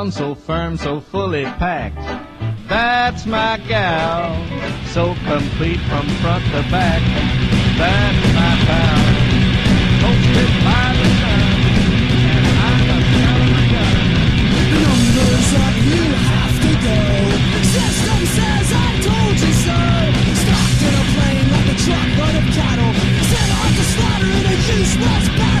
So so firm, so fully packed. That's my gal, so complete from front to back. That's my pal, toasted by the sun, and I'm a son of a gun. Numbers up, you have to go. System says I told you so. Stocked in a plane like a truckload of cattle. Set off to slaughter in a useless battle.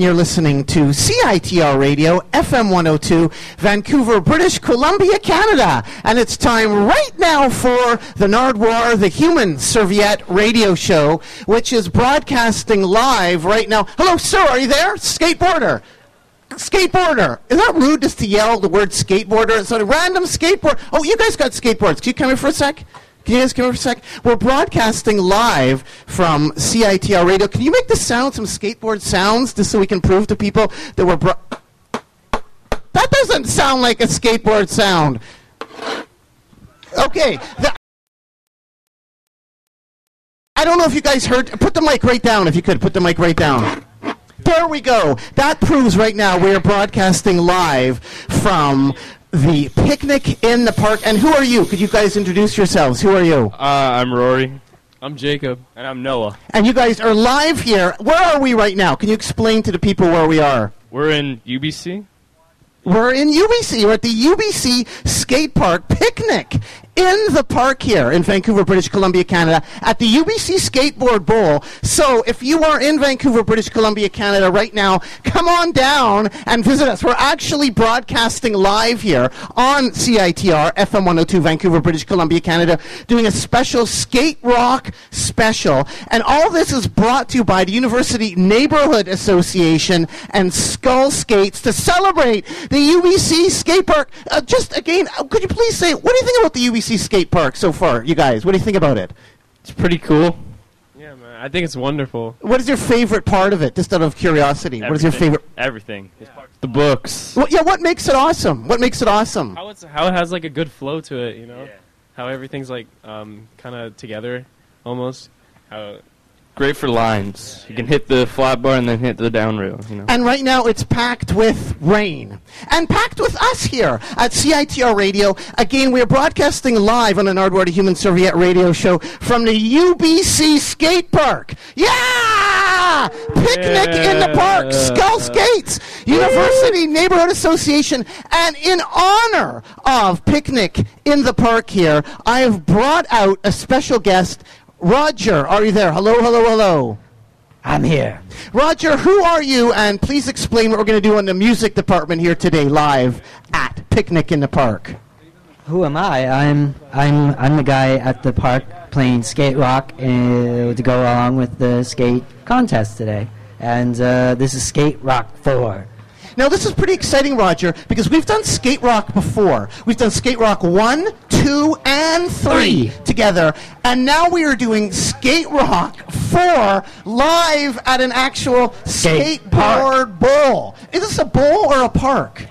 You're listening to CITR Radio, FM 102, Vancouver, British Columbia, Canada. And it's time right now for the Nardwuar, the Human Serviette radio show, which is broadcasting live right now. Hello, sir, are you there? Skateboarder. Skateboarder. Is that rude just to yell the word skateboarder? It's a random skateboard. Oh, you guys got skateboards. Can you come here for a sec? Can you guys come for a sec? We're broadcasting live from CITR Radio. Can you make the sound, some skateboard sounds, just so we can prove to people that we're. Bro- that doesn't sound like a skateboard sound. Okay. the- I don't know if you guys heard. Put the mic right down if you could. Put the mic right down. There we go. That proves right now we are broadcasting live from the picnic in the park. And who are you? Could you guys introduce yourselves? Who are you? Uh, I'm Rory. I'm Jacob. And I'm Noah. And you guys are live here. Where are we right now? Can you explain to the people where we are? We're in UBC. We're in UBC. We're at the UBC Skate Park picnic in the park here in Vancouver, British Columbia, Canada, at the UBC Skateboard Bowl. So if you are in Vancouver, British Columbia, Canada right now, come on down and visit us. We're actually broadcasting live here on CITR FM 102, Vancouver, British Columbia, Canada, doing a special skate rock special. And all this is brought to you by the University Neighborhood Association and Skull Skates to celebrate the UBC skate park. Uh, just again, uh, could you please say, what do you think about the UBC skate park so far, you guys? What do you think about it? It's pretty cool. Yeah, man. I think it's wonderful. What is your favorite part of it, just out of curiosity? What is your Everything. favorite? Everything. The books. Well, yeah, what makes it awesome? What makes it awesome? How it's how it has like a good flow to it, you know. How everything's like um, kind of together, almost. How Great for lines. You can hit the flat bar and then hit the down rail. You know. And right now it's packed with rain. And packed with us here at CITR Radio. Again, we're broadcasting live on an Nardwuar to Human Serviette radio show from the UBC Skate Park. Yeah! Picnic in the park, Skull Skates, University Neighborhood Association. And in honor of Picnic in the Park here, I have brought out a special guest. Roger, are you there? Hello, hello, hello. I'm here. Roger, who are you? And please explain what we're going to do in the music department here today, live at Picnic in the Park. Who am I? I'm I'm I'm the guy at the park playing skate rock uh, to go along with the skate contest today, and uh, this is Skate Rock Four. Now, this is pretty exciting, Roger, because we've done Skate Rock before. We've done Skate Rock 1, 2, and 3 together. And now we are doing Skate Rock 4 live at an actual Skate skateboard bowl. Is this a bowl or a park?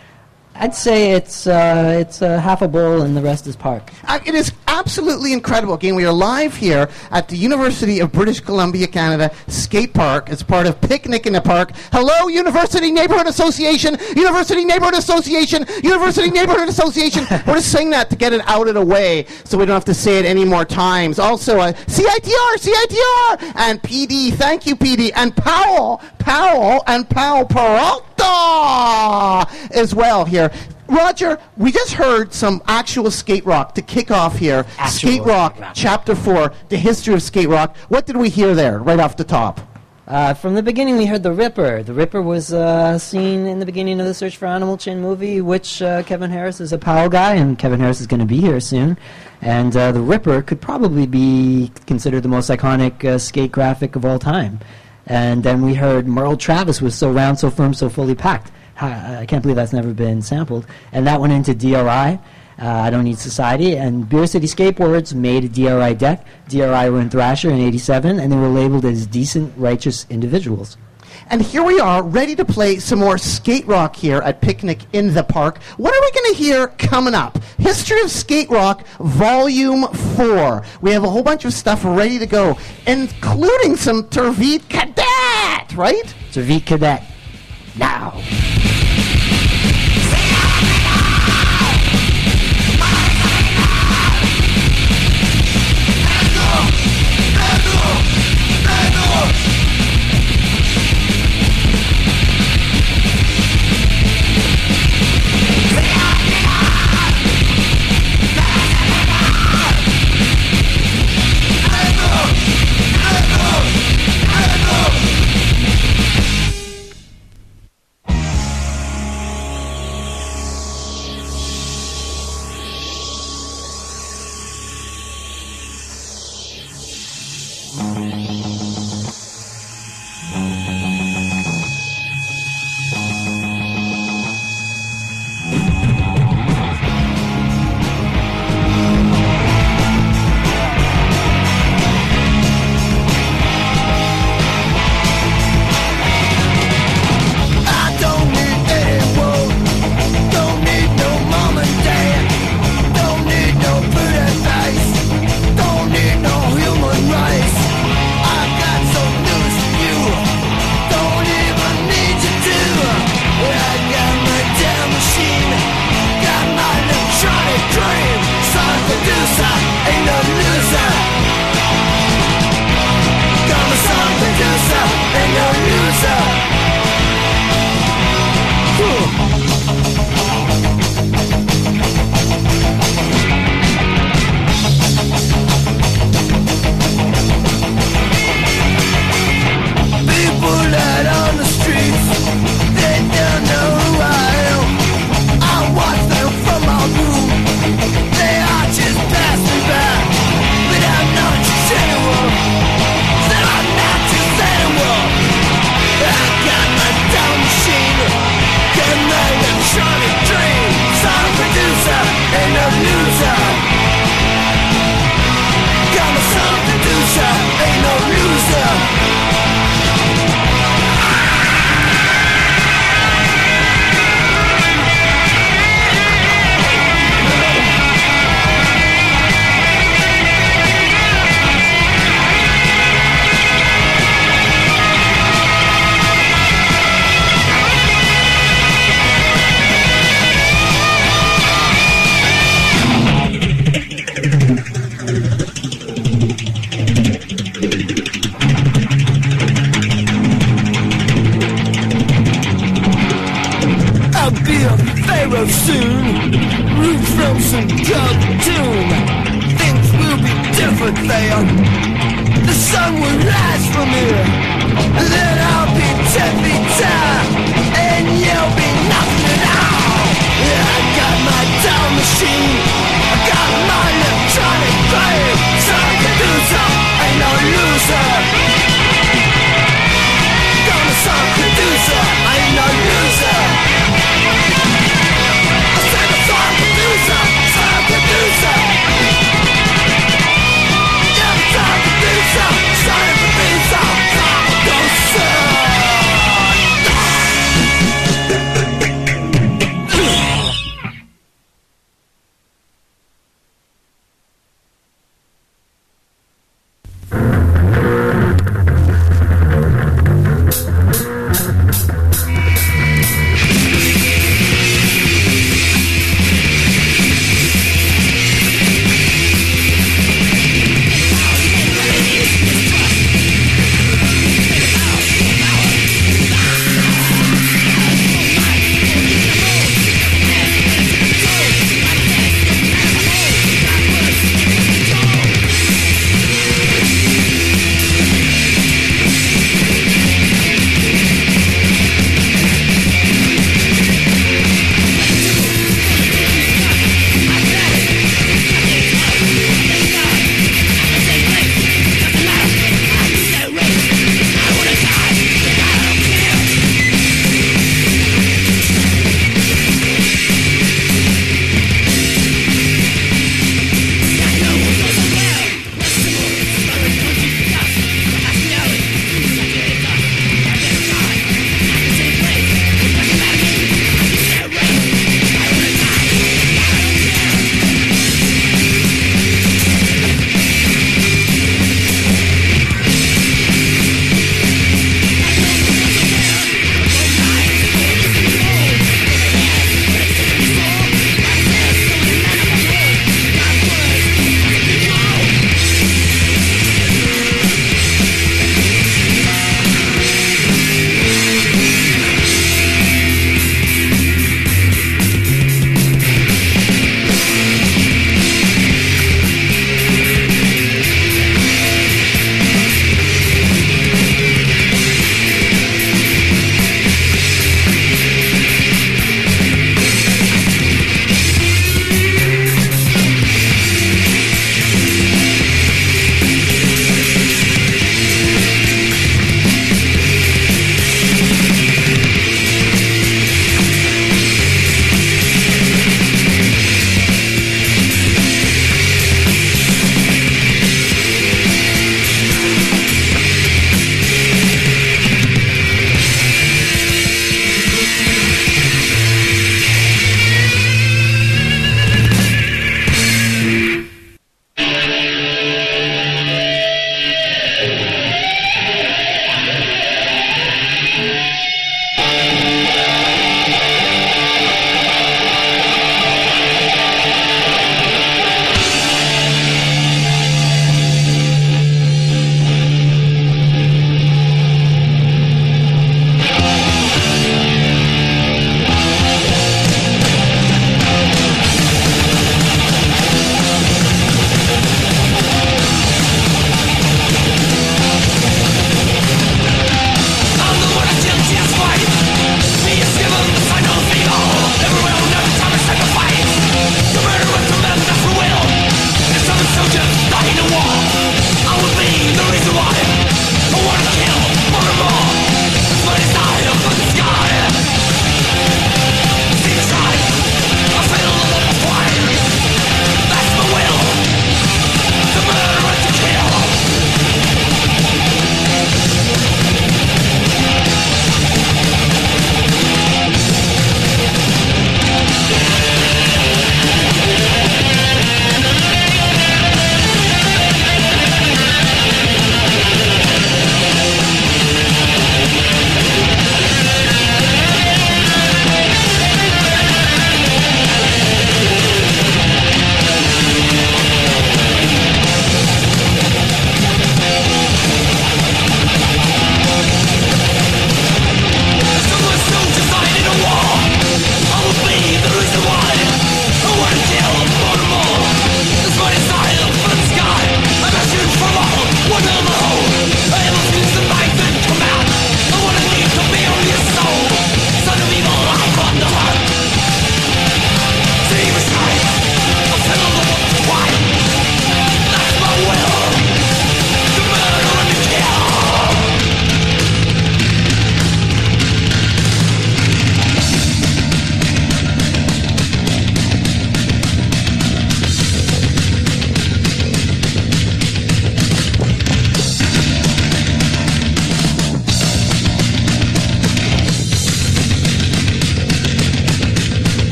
I'd say it's uh, it's uh, half a bowl and the rest is park. Uh, it is absolutely incredible. Again, we are live here at the University of British Columbia, Canada Skate Park as part of Picnic in the Park. Hello, University Neighborhood Association, University Neighborhood Association, University Neighborhood Association. We're just saying that to get it out of the way so we don't have to say it any more times. Also, uh, CITR, CITR, and PD. Thank you, PD. And Powell, Powell, and Powell Peralta as well here. Roger, we just heard some actual skate rock to kick off here. Actual skate rock, rock. chapter four, the history of skate rock. What did we hear there, right off the top? Uh, from the beginning, we heard the Ripper. The Ripper was uh, seen in the beginning of the Search for Animal Chin movie, which uh, Kevin Harris is a Powell guy, and Kevin Harris is going to be here soon. And uh, the Ripper could probably be considered the most iconic uh, skate graphic of all time. And then we heard Merle Travis was so round, so firm, so fully packed. I can't believe that's never been sampled. And that went into DRI. Uh, I Don't Need Society, and Beer City Skateboards made a DRI deck. DRI were in Thrasher in 87, and they were labeled as decent, righteous individuals. And here we are, ready to play some more skate rock here at Picnic in the Park. What are we going to hear coming up? History of Skate Rock, Volume 4. We have a whole bunch of stuff ready to go, including some Terveet Kädet, right? V Cadet, now.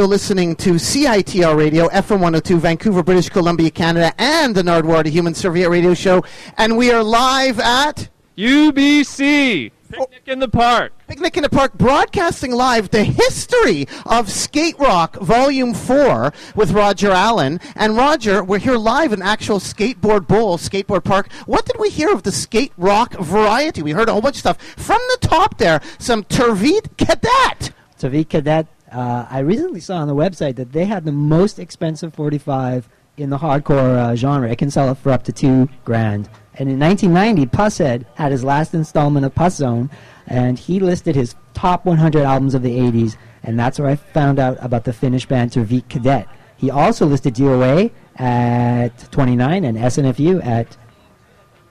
Still listening to CITR Radio, FM 102, Vancouver, British Columbia, Canada, and the Nardwuar, the Human Serviette Radio Show. And we are live at UBC oh. picnic in the park. Picnic in the Park, broadcasting live the history of Skate Rock Volume 4 with Roger Allen. And Roger, we're here live in actual skateboard bowl, skateboard park. What did we hear of the skate rock variety? We heard a whole bunch of stuff. From the top there, some Terveet Kädet. Tavi Cadet, uh, I recently saw on the website that they had the most expensive 45 in the hardcore uh, genre. It can sell it for up to two grand. And in 1990, Pushead had his last installment of Puss Zone, and he listed his top 100 albums of the 80s, and that's where I found out about the Finnish band Terveet Kädet. He also listed DOA at 29 and SNFU at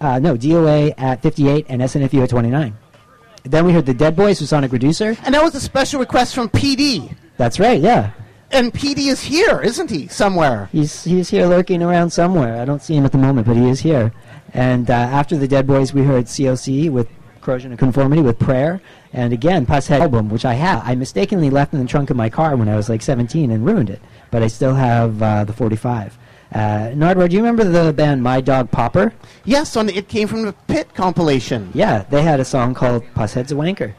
uh, no DOA at 58 and SNFU at 29. Then we heard the Dead Boys with Sonic Reducer. And that was a special request from PD. That's right, yeah. And PD is here, isn't he? Somewhere. He's he's here lurking around somewhere. I don't see him at the moment, but he is here. And uh, after the Dead Boys, we heard COC with Corrosion of Conformity with Prayer, and again Pushead album, which I have. I mistakenly left in the trunk of my car when I was like 17 and ruined it, but I still have uh, the 45. Uh, Nardwuar, do you remember the band My Dog Popper? Yes, on the It Came From the Pit compilation. Yeah, they had a song called Pushead's a Wanker.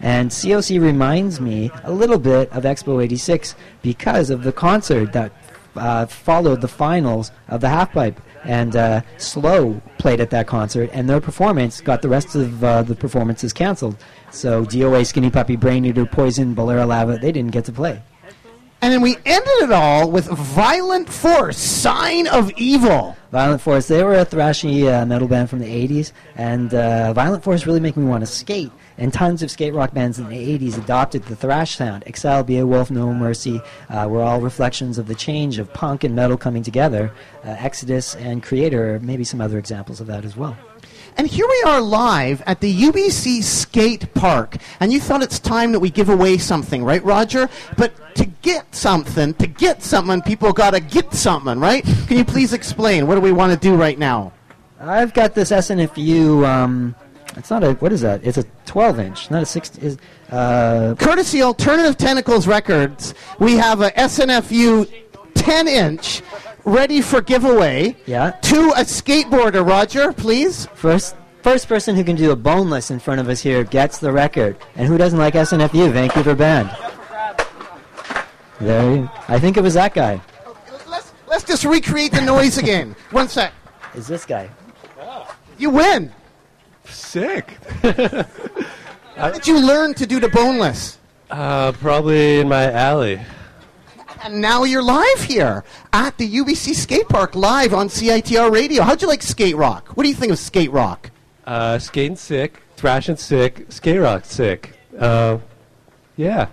And COC reminds me a little bit of Expo 86 because of the concert that uh, followed the finals of the Halfpipe. And uh, Slow played at that concert, and their performance got the rest of uh, the performances canceled. So DOA, Skinny Puppy, Brain Eater, Poison, Bolero Lava, they didn't get to play. And then we ended it all with Violent Force, Sign of Evil. Violent Force, they were a thrashy uh, metal band from the 80s, and uh, Violent Force really make me want to skate. And tons of skate rock bands in the 80s adopted the thrash sound. Excel, Beowulf, No Mercy uh, were all reflections of the change of punk and metal coming together. Uh, Exodus and Kreator, maybe some other examples of that as well. And here we are live at the UBC Skate Park. And you thought it's time that we give away something, right, Roger? But to get something, to get something, people got to get something, right? Can you please explain? What do we want to do right now? I've got this SNFU. Um, it's not a what is that? It's a 12 inch, not a 6. Is uh, Courtesy Alternative Tentacles Records, we have a SNFU 10 inch ready for giveaway Yeah. to a skateboarder. Roger, please. first first person who can do a boneless in front of us here gets the record. And who doesn't like SNFU, Vancouver band? There, you- I think it was that guy. Let's, let's just recreate the noise again. One sec. Is this guy? You win. Sick. How did you learn to do the boneless? Uh, probably in my alley. And now you're live here at the UBC Skate Park, live on CITR Radio. How'd you like skate rock? What do you think of skate rock? Uh, skating sick, thrashing sick, skate rock sick. Uh, yeah.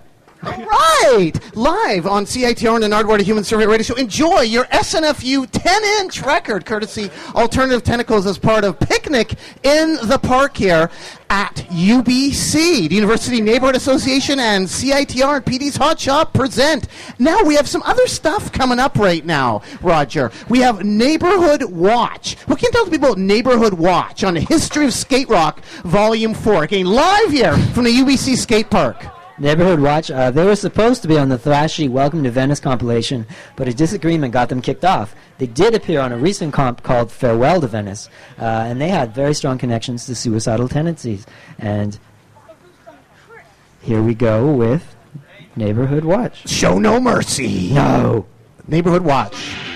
Right, live on CITR and the Nardwuar Human Serviette Radio Show. Enjoy your SNFU 10-inch record, courtesy Alternative Tentacles, as part of Picnic in the Park here at UBC. The University Neighborhood Association and CITR and PD's Hot Shop present. Now we have some other stuff coming up right now, Roger. We have Neighborhood Watch. What can you tell people about Neighborhood Watch on the history of skate rock, Volume 4? Again, live here from the UBC Skate Park. Neighborhood Watch, uh, they were supposed to be on the thrashy Welcome to Venice compilation, but a disagreement got them kicked off. They did appear on a recent comp called Farewell to Venice, uh, and they had very strong connections to suicidal tendencies. And here we go with Neighborhood Watch. Show no mercy. No. Neighborhood Watch.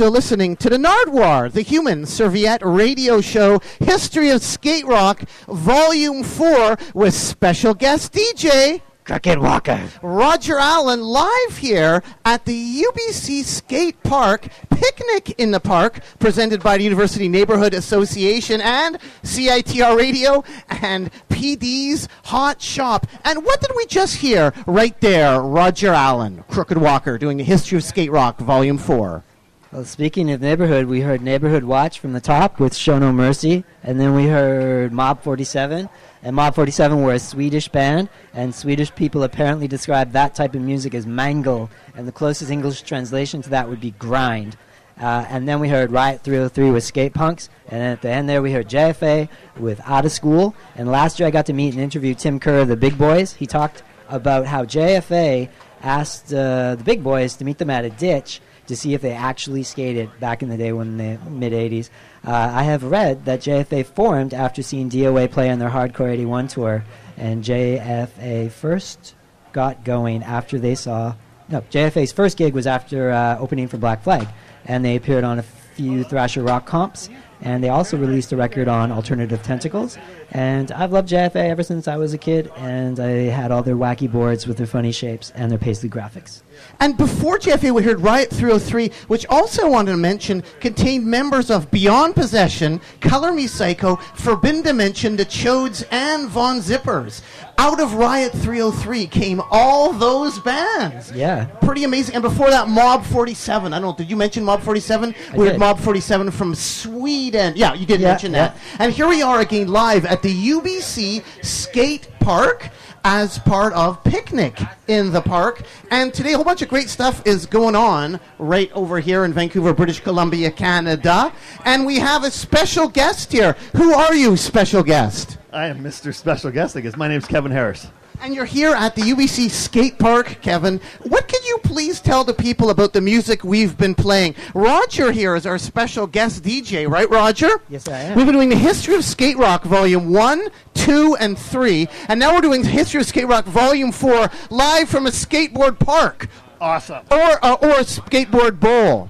Still listening to the Nardwuar, the Human Serviette Radio Show, History of Skate Rock, Volume 4, with special guest DJ Crooked Walker. Roger Allen live here at the UBC Skate Park Picnic in the Park, presented by the University Neighborhood Association and CITR Radio and PD's Hot Shop. And what did we just hear right there? Roger Allen, Crooked Walker, doing the History of Skate Rock, Volume 4. Well, speaking of neighborhood, we heard Neighborhood Watch from the top with Show No Mercy, and then we heard Mob 47. And Mob 47 were a Swedish band, and Swedish people apparently describe that type of music as mangle, and the closest English translation to that would be grind. Uh, and then we heard Riot 303 with Skate Punks, and then at the end there we heard JFA with Out of School. And last year I got to meet and interview Tim Kerr of the Big Boys. He talked about how JFA asked uh, the Big Boys to meet them at a ditch to see if they actually skated back in the day when the mid 80s. Uh, I have read that JFA formed after seeing DOA play on their Hardcore 81 tour, and JFA first got going after they saw. No, JFA's first gig was after uh, opening for Black Flag, and they appeared on a few Thrasher Rock comps, and they also released a record on Alternative Tentacles. And I've loved JFA ever since I was a kid, and I had all their wacky boards with their funny shapes and their paisley graphics. And before JFA, we heard Riot 303, which also I wanted to mention contained members of Beyond Possession, Color Me Psycho, Forbidden Dimension, The Chodes, and Von Zippers. Out of Riot 303 came all those bands. Yeah. Pretty amazing. And before that, Mob 47. I don't know, did you mention Mob 47? I we did. had Mob 47 from Sweden. Yeah, you did Yeah, mention that. And here we are again live at the UBC Skate Park as part of Picnic in the Park. And today, a whole bunch of great stuff is going on right over here in Vancouver, British Columbia, Canada. And we have a special guest here. Who are you, special guest? I am Mr. Special Guest, I guess. My name's Kevin Harris. And you're here at the UBC Skate Park, Kevin. What can you please tell the people about the music we've been playing? Roger here is our special guest DJ, right, Roger? Yes, I am. We've been doing the History of Skate Rock Volume 1, 2, and 3. And now we're doing the History of Skate Rock Volume 4 live from a skateboard park Awesome. or, uh, or a skateboard bowl.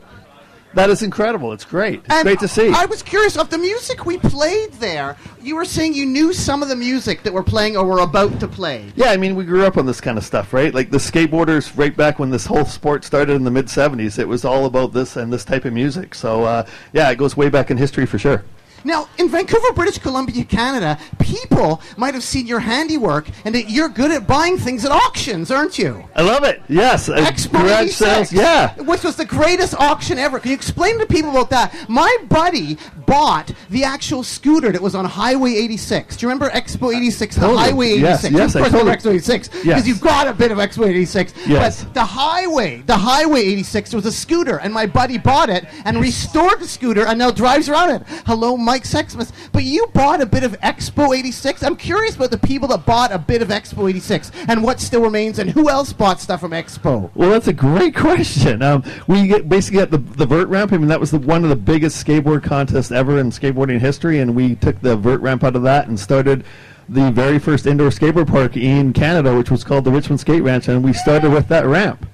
That is incredible. It's great. It's And great to see. I was curious of the music we played there. You were saying you knew some of the music that we're playing or were about to play. yeah, I mean, we grew up on this kind of stuff, right? Like the skateboarders, right back when this whole sport started in the mid 70s, it was all about this and this type of music. So, uh, yeah, it goes way back in history for sure. Now, in Vancouver, British Columbia, Canada, people might have seen your handiwork and that you're good at buying things at auctions, aren't you? I love it. Yes. uh, Expo garage 86, sales. Yeah. Which was the greatest auction ever. Can you explain to people about that? My buddy bought the actual scooter that was on Highway 86. Do you remember Expo 86? The Totally. Highway 86. Yes, yes, of I course, remember totally- Expo 86 because Yes. you've got a bit of Expo 86. Yes. But the Highway, the Highway 86 was a scooter, and my buddy bought it and restored the scooter and now drives around it. Hello, Mike Sexsmith. But you bought a bit of Expo 86. I'm curious about the people that bought a bit of Expo 86 and what still remains and who else bought stuff from Expo. Well, that's a great question. Um, we get, basically got the, the vert ramp. I mean, that was the, one of the biggest skateboard contests ever in skateboarding history, and we took the vert ramp out of that and started the very first indoor skateboard park in Canada, which was called the Richmond Skate Ranch, and we started with that ramp.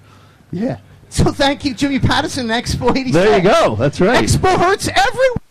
Yeah. So thank you, Jimmy Patterson, and Expo 86. There you go. That's right. Expo hurts everyone.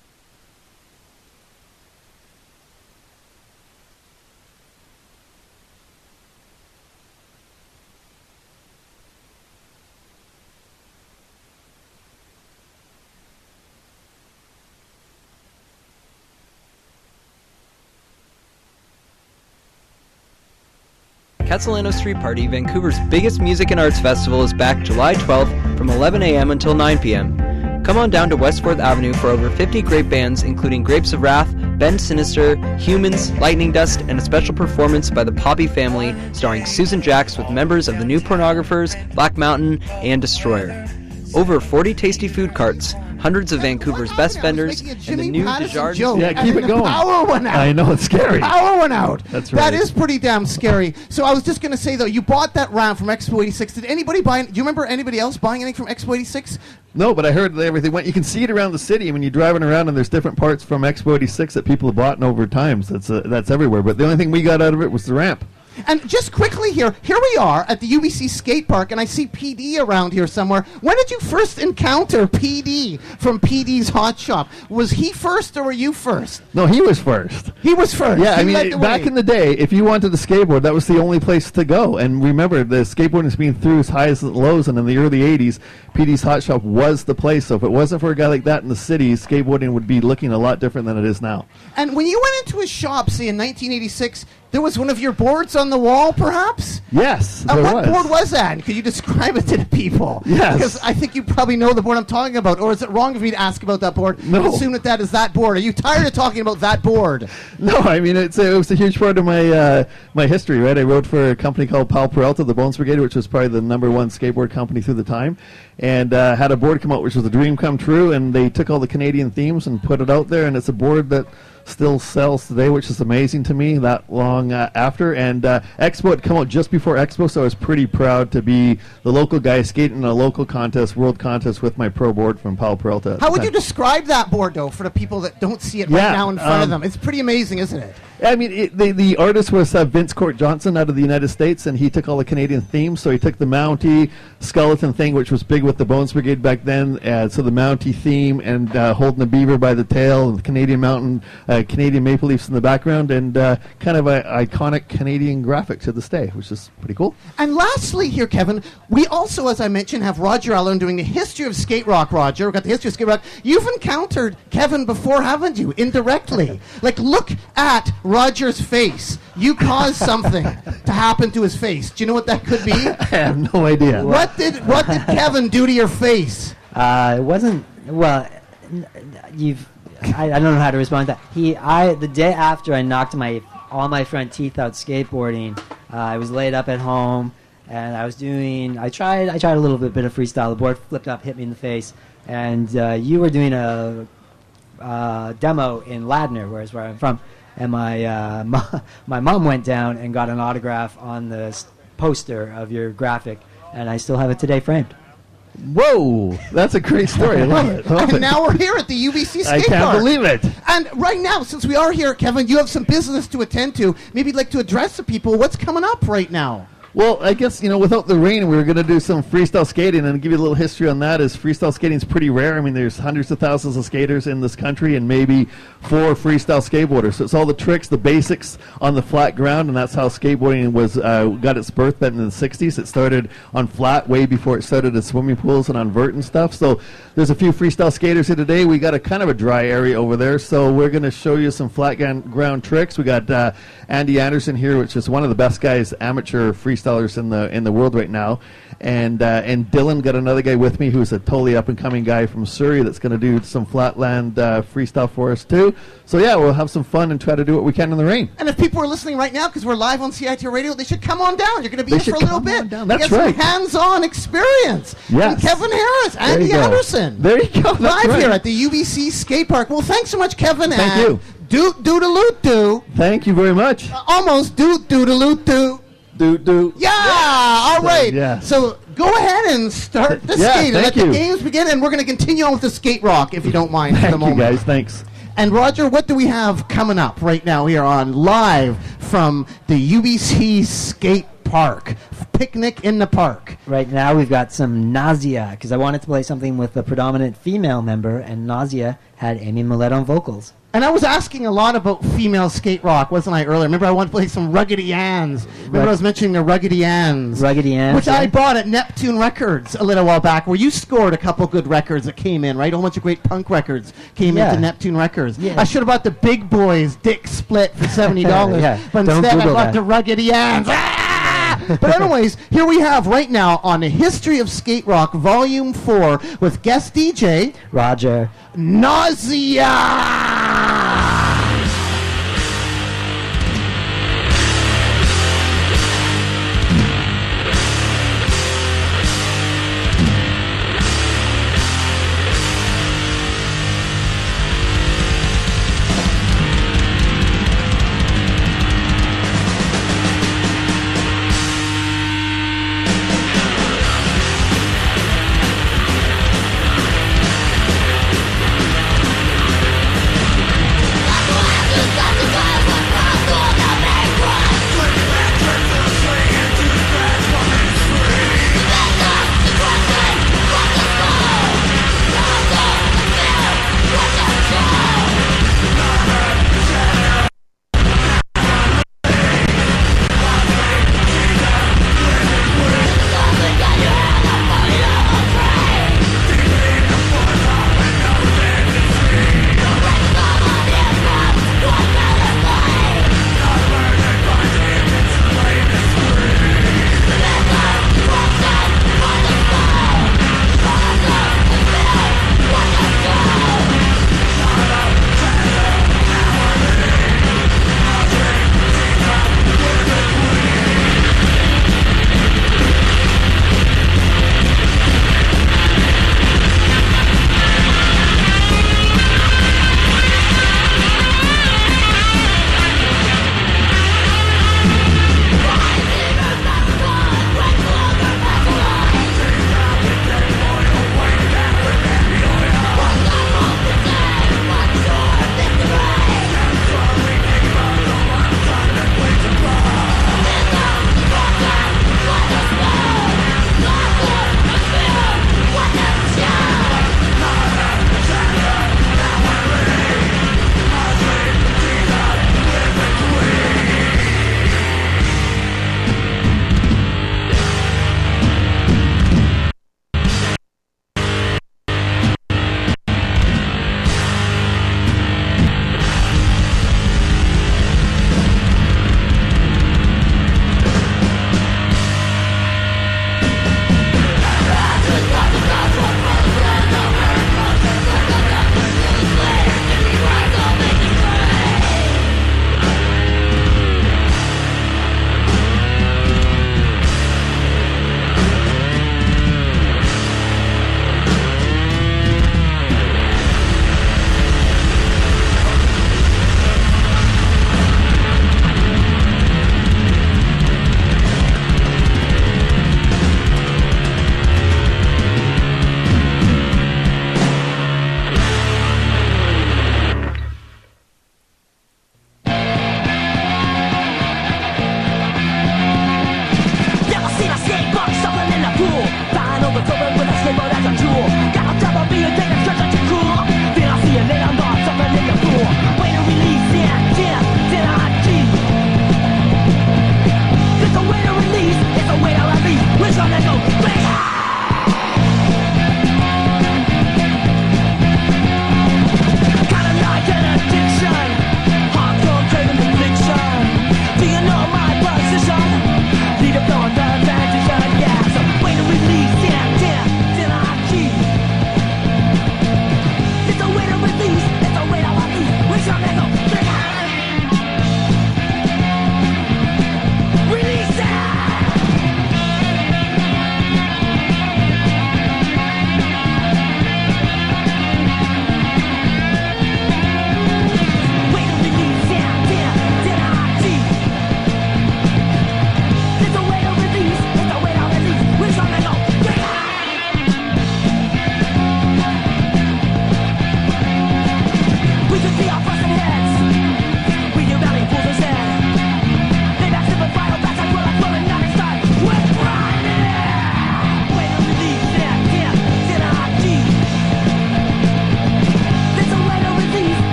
Khatsahlano Street Party, Vancouver's biggest music and arts festival, is back July 12th from 11 a.m. until 9 p.m. Come on down to West 4th Avenue for over 50 great bands, including Grapes of Wrath, Bend Sinister, Humans, Lightning Dust, and a special performance by the Poppy family starring Susan Jacks with members of the New Pornographers, Black Mountain, and Destroyer. Over 40 tasty food carts, hundreds of Vancouver's best vendors, and the new Patterson Desjardins. joke, Yeah, keep then it the going. Power went out. I know, it's scary. Power went out. That's right. is pretty damn scary. So I was just going to say though, you bought that RAM from Expo 86. Did anybody buy? Do you remember anybody else buying anything from Expo 86? No, but I heard that everything went. You can see it around the city when you're driving around, and there's different parts from Expo '86 that people have bought in over times. That's uh, that's everywhere. But the only thing we got out of it was the ramp. And just quickly here, here we are at the UBC skate park, and I see PD around here somewhere. When did you first encounter PD from PD's Hot Shop? Was he first or were you first? No, he was first. He was first. Yeah, I mean, back way. in the day, if you wanted to skateboard, that was the only place to go. And remember, the skateboarding has been through its highs and lows, and in the early 80s, PD's Hot Shop was the place. So if it wasn't for a guy like that in the city, skateboarding would be looking a lot different than it is now. And when you went into his shop, say in 1986, there was one of your boards on the wall, perhaps? Yes, Uh, what was. board was that? And Could you describe it to the people? Yes. Because I think you probably know the board I'm talking about. Or is it wrong of me to ask about that board? No. Assume that that is that board. Are you tired of talking about that board? No, I mean it's it was a huge part of my uh, my history, right? I wrote for a company called Powell Peralta, the Bones Brigade, which was probably the number one skateboard company through the time, and uh, had a board come out which was a dream come true. And they took all the Canadian themes and put it out there, and it's a board that still sells today, which is amazing to me. That long uh, after, and uh, Expo had come out just before Expo, so I was pretty proud to be the local guy skating in a local contest, world contest with my pro board from Powell Peralta. How would time. you describe that board, though, for the people that don't see it right now in front of um, them? It's pretty amazing, isn't it? I mean, it, the the artist was uh, Vince Court Johnson out of the United States, and he took all the Canadian themes. So he took the Mountie skeleton thing, which was big with the Bones Brigade back then. Uh, so the Mountie theme and uh, holding the beaver by the tail, and the Canadian mountain, uh, Canadian maple leafs in the background, and uh, kind of an iconic Canadian graphic to this day, which is pretty cool. And lastly, here, Kevin, we also, as I mentioned, have Roger Allen doing the history of skate rock. Roger, we've got the history of skate rock. You've encountered Kevin before, haven't you? Indirectly, like look at Roger's face. You caused something to happen to his face. Do you know what that could be? I have no idea. what did what did Kevin do to your face? Uh, it wasn't well. You've I, I don't know how to respond to that. He I the day after I knocked my all my front teeth out skateboarding, uh, I was laid up at home and I was doing. I tried I tried a little bit, bit of freestyle. The board flipped up, hit me in the face, and uh, you were doing a uh, demo in Ladner, where is where I'm from, and my uh, mo- my mom went down and got an autograph on the s- poster of your graphic, and I still have it today framed. Whoa, that's a great story. I love it. Love And it. now we're here at the UBC skate I can't park. believe it. And right now, since we are here, Kevin, you have some business to attend to. Maybe you'd like to address the people. What's coming up right now? Well, I guess you know, without the rain, we were going to do some freestyle skating and give you a little history on that. Is freestyle skating is pretty rare. I mean, there's hundreds of thousands of skaters in this country, and maybe four freestyle skateboarders. So it's all the tricks, the basics on the flat ground, and that's how skateboarding was uh, got its birth back in the '60s. It started on flat way before it started at swimming pools and on vert and stuff. So there's a few freestyle skaters here today. We got a kind of a dry area over there, so we're going to show you some flat ground tricks. We got uh, Andy Anderson here, which is one of the best guys, amateur freestylers in the in the world right now, and uh, and Dylan got another guy with me who's a totally up and coming guy from Surrey that's going to do some flatland uh, freestyle for us too. So yeah, we'll have some fun and try to do what we can in the rain. And if people are listening right now, because we're live on CITR Radio, they should come on down. You're going to be They here for a little bit. down. That's get right. some hands-on experience. Yes. And Kevin Harris, There Andy go. Anderson. There you go. That's live right. here at the UBC skate park. Well, thanks so much, Kevin. Thank and you. Doot doodaloot doo. Thank you very much. Almost doot doodaloot doo. Do do. Yeah. All right. yeah. So go ahead and start the Yeah, skate and let you. the games begin, and we're going to continue on with the skate rock, if you don't mind, for the Thank you moment. guys. Thanks. And Roger, what do we have coming up right now here on live from the UBC skate park? Picnic in the park. Right now, we've got some Nausea because I wanted to play something with a predominant female member, and Nausea had Amy Miret on vocals. And I was asking a lot about female skate rock, wasn't I, earlier? Remember, I wanted to play some Ruggedy Anns. Remember. I was mentioning the Ruggedy Anns. Ruggedy Anns, Which I bought at Neptune Records a little while back, where you scored a couple good records that came in, right? A whole bunch of great punk records came Yeah. into Neptune Records. Yeah. I should have bought the Big Boys Dick Split for $70, Yeah, but don't instead I bought that. the Ruggedy Anns. Ah! But anyways, here we have right now on the History of Skate Rock Volume 4 with guest DJ Roger. Nausea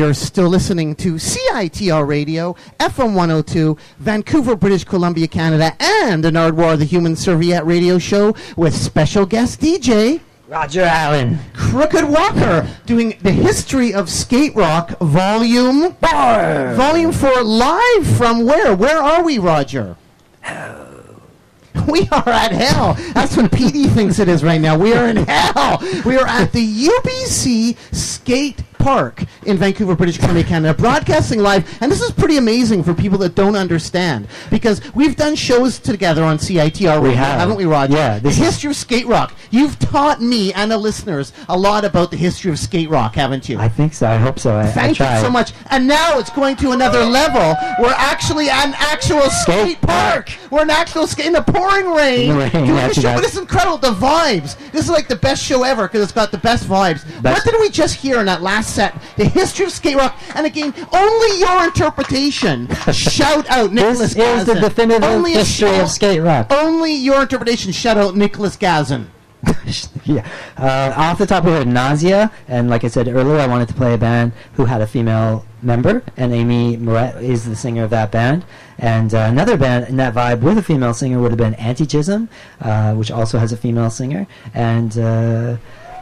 you're still listening to CITR Radio, FM 102, Vancouver, British Columbia, Canada, and the Nardwuar the Human Serviette radio show with special guest DJ Roger Allen. Crooked Walker doing the history of skate rock volume Four. volume 4 live from where? Where are we, Roger? Oh. We are at hell. That's what PD thinks it is right now. We are in hell. We are at the UBC Skate Park in Vancouver, British Columbia, Canada, broadcasting live. And this is pretty amazing for people that don't understand because we've done shows together on CITR, We have. haven't we, Roger? Yeah, The history of skate rock. You've taught me and the listeners a lot about the history of skate rock, haven't you? I think so. I hope so. I, I Thank you so much. And now it's going to another level. We're actually at an actual skate Skate park. We're an actual skate in the pouring rain. In the rain, doing that's show. But it's incredible. The vibes. This is like the best show ever because it's got the best vibes. what did we just hear in that last set? The history of skate rock. And again, only your interpretation. Shout out Nicholas This is the definitive Only history of skate rock. Only your interpretation. Shout out Nicholas Gazin. yeah. Uh, off the top of it, Nausea, and like I said earlier, I wanted to play a band who had a female member, and Amy Miret is the singer of that band. And uh, another band in that vibe with a female singer would have been Antischism, uh, which also has a female singer. And uh,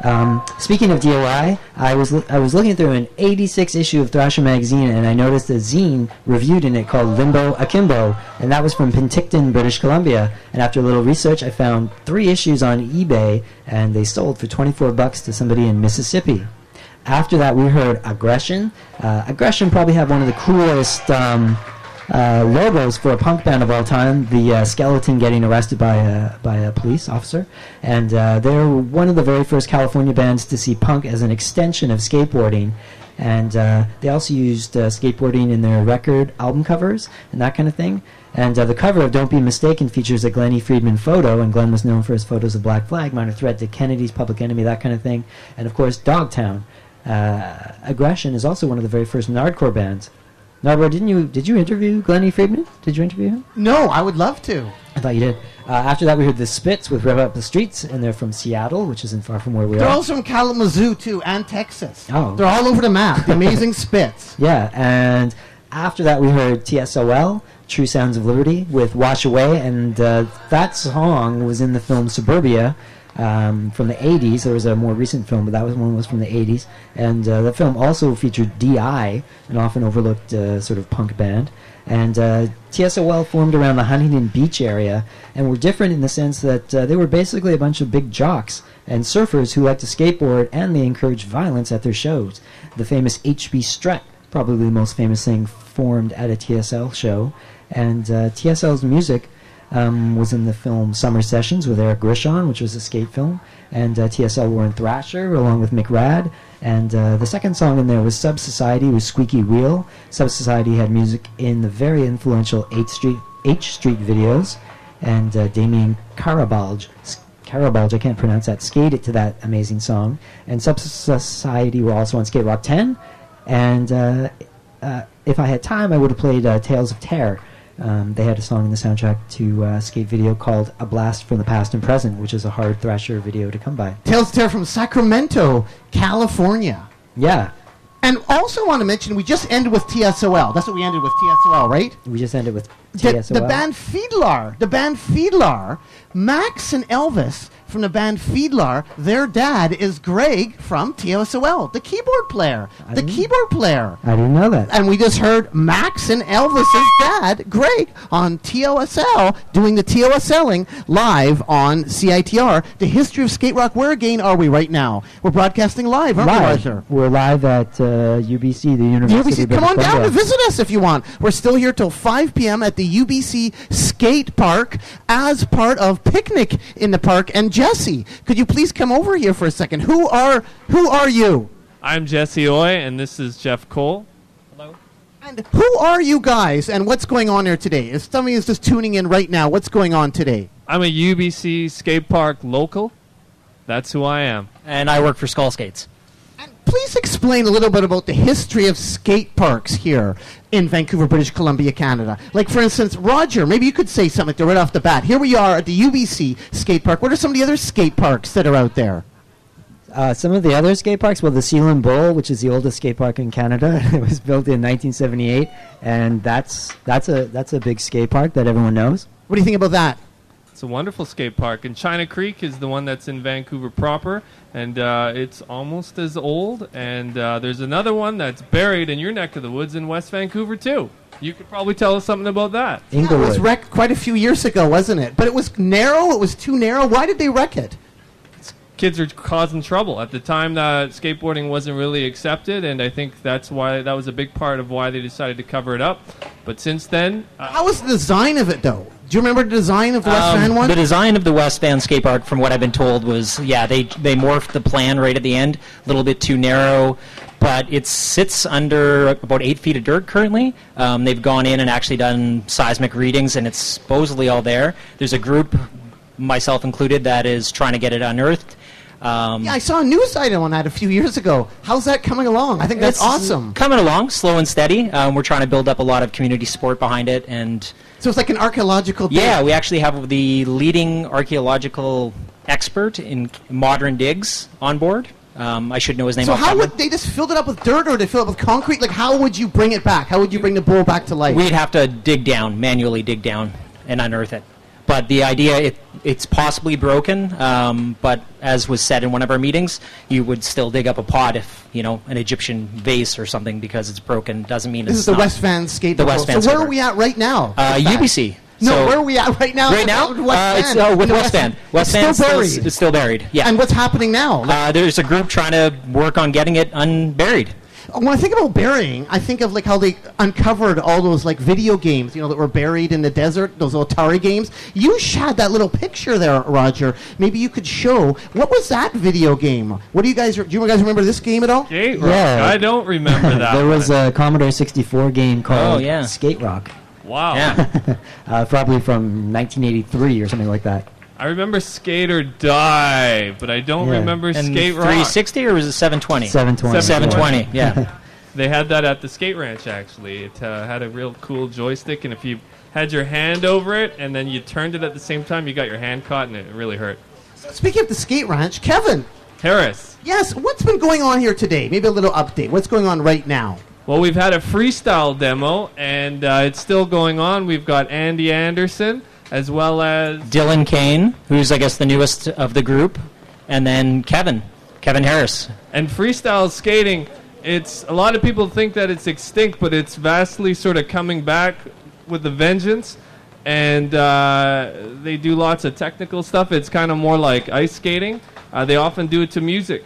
um, speaking of DOI, I was loo- I was looking through an '86 issue of Thrasher magazine, and I noticed a zine reviewed in it called Limbo Akimbo, and that was from Penticton, British Columbia. And after a little research, I found three issues on eBay, and they sold for 24 bucks to somebody in Mississippi. After that, we heard Aggression. Uh, Aggression probably have one of the coolest um, uh, logos for a punk band of all time. The uh, skeleton getting arrested by a by a police officer, and uh, they're one of the very first California bands to see punk as an extension of skateboarding. And uh, they also used uh, skateboarding in their record album covers and that kind of thing. And uh, the cover of Don't Be Mistaken features a Glennie Friedman photo, and Glenn was known for his photos of Black Flag, Minor Threat to Kennedy's Public Enemy, that kind of thing. And of course, Dogtown. Uh, Aggression is also one of the very first Nardcore bands. Nardcore, didn't you? Did you interview Glennie Friedman? Did you interview him? No, I would love to. I thought you did. Uh, after that, we heard the Spits with Rev Up the Streets, and they're from Seattle, which isn't far from where we are. They're are. also from Kalamazoo too, and Texas. Oh. They're all over the map. The amazing spits. Yeah, and after that, we heard TSOL, True Sounds of Liberty, with Wash Away, and uh, that song was in the film Suburbia. Um, from the 80s, there was a more recent film, but that was one was from the 80s, and uh, the film also featured Di, an often overlooked uh, sort of punk band, and uh, TSOL formed around the Huntington Beach area, and were different in the sense that uh, they were basically a bunch of big jocks and surfers who liked to skateboard, and they encouraged violence at their shows. The famous HB Strut probably the most famous thing formed at a TSL show. And uh, TSL's music um, was in the film Summer Sessions with Eric Grisham, which was a skate film. And uh, TSL Warren Thrasher along with McRad. And uh, the second song in there was Sub Society with Squeaky Wheel. Sub Society had music in the very influential H Street, H Street videos. And uh, Damien Carabalge. Carabalge, I can't pronounce that, skated to that amazing song. And Sub Society were also on Skate Rock 10. And uh, uh, if I had time, I would have played uh, Tales of Terror. Um, they had a song in the soundtrack to uh, skate video called "A Blast from the Past and Present," which is a hard thrasher video to come by. Tales Terror from Sacramento, California. Yeah, And also want to mention, we just ended with TSOL. That's what we ended with TSOL, right? we just ended with The, TSOL. the band FIDLAR. The band FIDLAR. Max and Elvis from the band FIDLAR. Their dad is Greg from TSOL, the keyboard player. I The keyboard player. I didn't know that. And we just heard Max and Elvis's dad, Greg, on TOSL doing the TOSLing live on CITR. The history of skate rock. Where again are we right now? We're broadcasting live, aren't we, live. Roger? We're live at uh, UBC, the University. UBC, come on down to visit us if you want. We're still here till 5 p.m. at the UBC Skate Park as part of Picnic in the Park. And Jesse, could you please come over here for a second? Who are who are you? I'm Jesse Oy, and this is Jeff Cole. Hello. And who are you guys? And what's going on here today? If somebody is just tuning in right now, what's going on today? I'm a UBC skate park local. That's who I am. and I work for Skull Skates. And please explain a little bit about the history of skate parks here in Vancouver, British Columbia, Canada. Like, for instance, Roger, maybe you could say something right off the bat. Here we are at the UBC skate park. What are some of the other skate parks that are out there? Uh, some of the other skate parks, well, the Seylynn Bowl, which is the oldest skate park in Canada, it was built in 1978, and that's that's a that's a big skate park that everyone knows. What do you think about that? It's a wonderful skate park, and China Creek is the one that's in Vancouver proper, and uh, it's almost as old. And uh, there's another one that's buried in your neck of the woods in West Vancouver too. You could probably tell us something about that. Yeah, it was wrecked quite a few years ago, wasn't it? But it was narrow. It was too narrow. Why did they wreck it? Kids are causing trouble at the time. That skateboarding wasn't really accepted, and I think that's why that was a big part of why they decided to cover it up. But since then, uh, How was the design of it, though? Do you remember the design of the West Um, Van one? The design of the West Van skate park, from what I've been told, was yeah they they morphed the plan right at the end, a little bit too narrow, but it sits under about eight feet of dirt currently. Um, they've gone in and actually done seismic readings, and it's supposedly all there. There's a group, myself included, that is trying to get it unearthed. Um, yeah, I saw a news item on that a few years ago. How's that coming along? I think that's awesome. Coming along, slow and steady. Um, we're trying to build up a lot of community support behind it, and So it's like an archaeological. yeah, we actually have the leading archaeological expert in modern digs on board. Um, I should know his name. So how would they just filled it up with dirt, or they fill it up with concrete? Like how would you bring it back? How would you bring the bowl back to life? We'd have to dig down, manually dig down, and unearth it. But the idea, it, it's possibly broken. Um, but as was said in one of our meetings, you would still dig up a pot if you know an Egyptian vase or something because it's broken doesn't mean this it's is the not. West Van skateboard. The West Van So where are we at right now? Uh. UBC. No, So- where are we at right now? Right now, West uh, uh, with West Van. West It's Van still buried. It's still buried. Yeah. And what's happening now? Uh, there's a group trying to work on getting it unburied. When I think about burying, I think of like how they uncovered all those like video games, you know, that were buried in the desert, those Atari games. You sh- had that little picture there, Roger. Maybe you could show what was that video game? What do you guys? Do you guys remember this game at all? Skate Rock. Yeah. I don't remember that. there one. was a Commodore 64 game called Oh, yeah. Skate Rock, wow. Yeah. uh, probably from 1983 or something like that. I remember Skate or Die, but I don't Yeah. remember and Skate Rock. 360 or was it 720? 720. 720. Yeah. They had that at the skate ranch. Actually, it uh, had a real cool joystick, and if you had your hand over it and then you turned it at the same time, you got your hand caught, and it really hurt. Speaking of the skate ranch, Kevin. Harris. Yes, what's been going on here today? Maybe a little update. What's going on right now? Well, we've had a freestyle demo, and uh, it's still going on. We've got Andy Anderson as well as Dylan Kane, who's I guess the newest of the group, and then Kevin, Kevin Harris. and freestyle skating. It's a lot of people think that it's extinct, but it's vastly sort of coming back with a vengeance. And uh, they do lots of technical stuff. It's kind of more like ice skating. Uh, they often do it to music.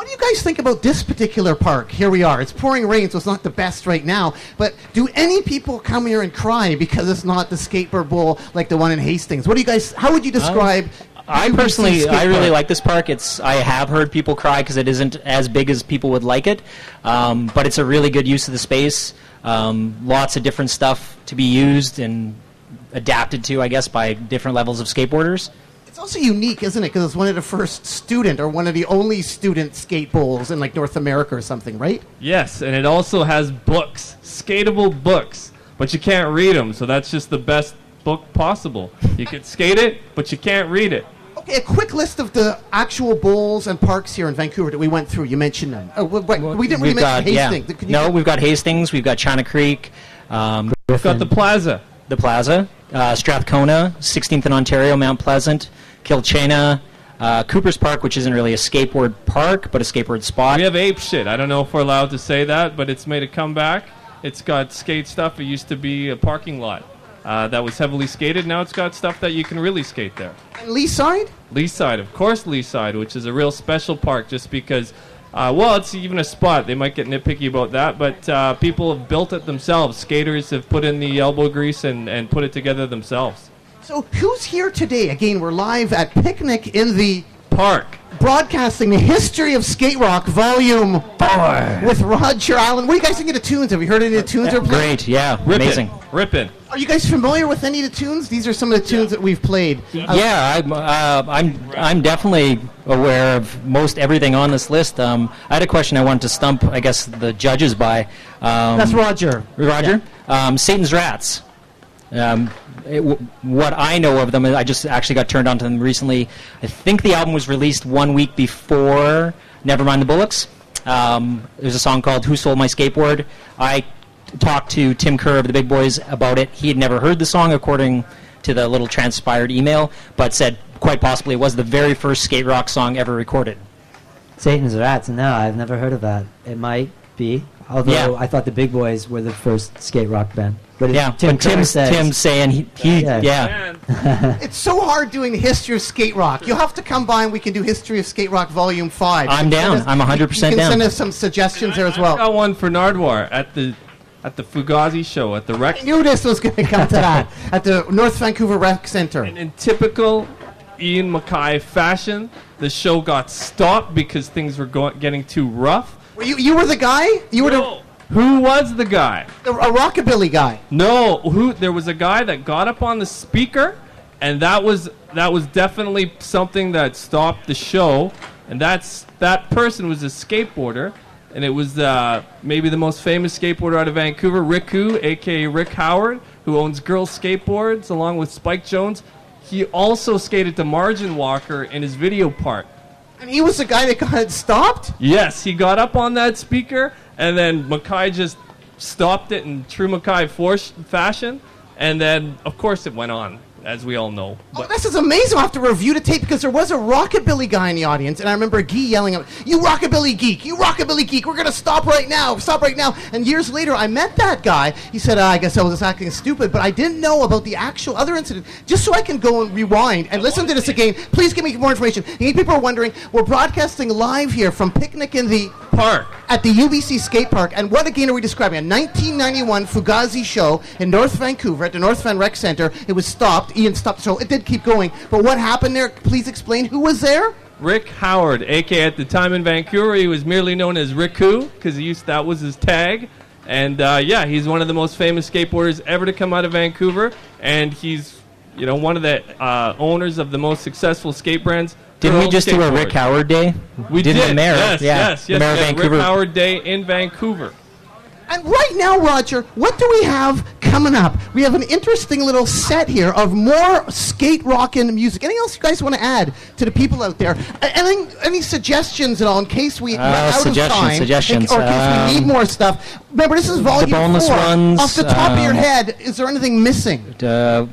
What do you guys think about this particular park? Here we are. It's pouring rain, so it's not the best right now. But do any people come here and cry because it's not the skateboard bowl like the one in Hastings? What do you guys? How would you describe? I personally, I really like this park. It's I have heard people cry because it isn't as big as people would like it, um, but it's a really good use of the space. Um, lots of different stuff to be used and adapted to, I guess, by different levels of skateboarders. It's also unique, isn't it? Because it's one of the first student or one of the only student skate bowls in like North America or something, right? Yes, and it also has books, skatable books, but you can't read them, so that's just the best book possible. You can skate it, but you can't read it. Okay, a quick list of the actual bowls and parks here in Vancouver that we went through. You mentioned them. Oh, wait, wait, we didn't really got mention. Hastings. Can you- No, we've got Hastings. We've got China Creek. Um, We've got the plaza. the Plaza, uh, Strathcona, 16th and Ontario, Mount Pleasant, Kilchena, uh, Cooper's Park, which isn't really a skateboard park, but a skateboard spot. We have ape shit. I don't know if we're allowed to say that, but it's made a comeback. It's got skate stuff. It used to be a parking lot uh, that was heavily skated. Now it's got stuff that you can really skate there. And Lee Side? Leeside, of course, Leeside, which is a real special park just because, uh, well, it's even a spot. They might get nitpicky about that, but uh, people have built it themselves. Skaters have put in the elbow grease and, and put it together themselves. So who's here today? Again, we're live at Picnic in the Park. broadcasting the history of skate rock, volume four, with Roger Allen. What do you guys think of the tunes? Have you heard any of the tunes? they're playing? Great, yeah, Rippin'. amazing. Rippin'. Are you guys familiar with any of the tunes? These are some of the tunes that we've played. Uh, Yeah, I'm, uh, I'm, I'm definitely aware of most everything on this list. Um, I had a question I wanted to stump, I guess, the judges by. Um, That's Roger. Roger? Um, Satan's Rats. Um, it, what I know of them, I just actually got turned on to them recently. I think the album was released one week before Nevermind the Bollocks. Um, there's a song called "Who Sold My Skateboard." I talked to Tim Kerr of the Big Boys about it. He had never heard the song, according to the little transpired email, but said quite possibly it was the very first skate rock song ever recorded. Satan's Rats. No, I've never heard of that. It might be. Although Yeah. I thought the Big Boys were the first skate rock band. But if Yeah, Tim but Tim's, says, Tim's saying he, he Yeah. yeah. It's so hard doing the history of skate rock. You'll have to come by and we can do history of skate rock volume five. I'm down. send I'm 100% you can. Send us some suggestions there as I well. got one for Nardwuar at the at the Fugazi show at the Rec. I knew this was going to come to that at the North Vancouver Rec Center. And in typical Ian MacKaye fashion, the show got stopped because things were go- getting too rough. You you were the guy? You were No. Who was the guy? the, a rockabilly guy. No, who? There was a guy that got up on the speaker, and that was that was definitely something that stopped the show. And that's that person was a skateboarder, and it was uh, maybe the most famous skateboarder out of Vancouver, Riku, aka Rick Howard, who owns Girl Skateboards along with Spike Jonze. He also skated to Margin Walker in his video part. And he was the guy that got stopped? Yes, he got up on that speaker, and then MacKaye just stopped it in true MacKaye fashion, and then of course it went on, as we all know. Oh, this is amazing. I'll have to review the tape because there was a rockabilly guy in the audience, and I remember Guy yelling out, You rockabilly geek! You rockabilly geek! We're going to stop right now! Stop right now! And years later, I met that guy. He said, uh, I guess I was just acting stupid, but I didn't know about the actual other incident. Just so I can go and rewind and listen to this again, please give me more information. In people are wondering, we're broadcasting live here from Picnic in the Park. at the UBC skate park. And what again are we describing? A 1991 Fugazi show in North Vancouver at the North Van Rec Center. It was stopped. Ian stopped the show. It did keep going. But what happened there? Please explain. Who was there? Rick Howard, aka at the time in Vancouver, he was merely known as Riku because he used that was his tag. And uh, yeah, he's one of the most famous skateboarders ever to come out of Vancouver, and he's you know one of the uh, owners of the most successful skate brands. Didn't we Girl just do a Rick Howard Day? We did, did. it in Mayor. Yes, yeah. yes, the yes. Mayor of yes, Vancouver. Rick Howard Day in Vancouver. And right now, Roger, what do we have coming up? We have an interesting little set here of more skate rockin' music. Anything else you guys want to add to the people out there? Any, any suggestions at all in case we Uh, out suggestions, of time? suggestions, Or in case we um, need more stuff. Remember, this is volume the boneless four. ones, Off the top of your um, head, is there anything missing? Uh,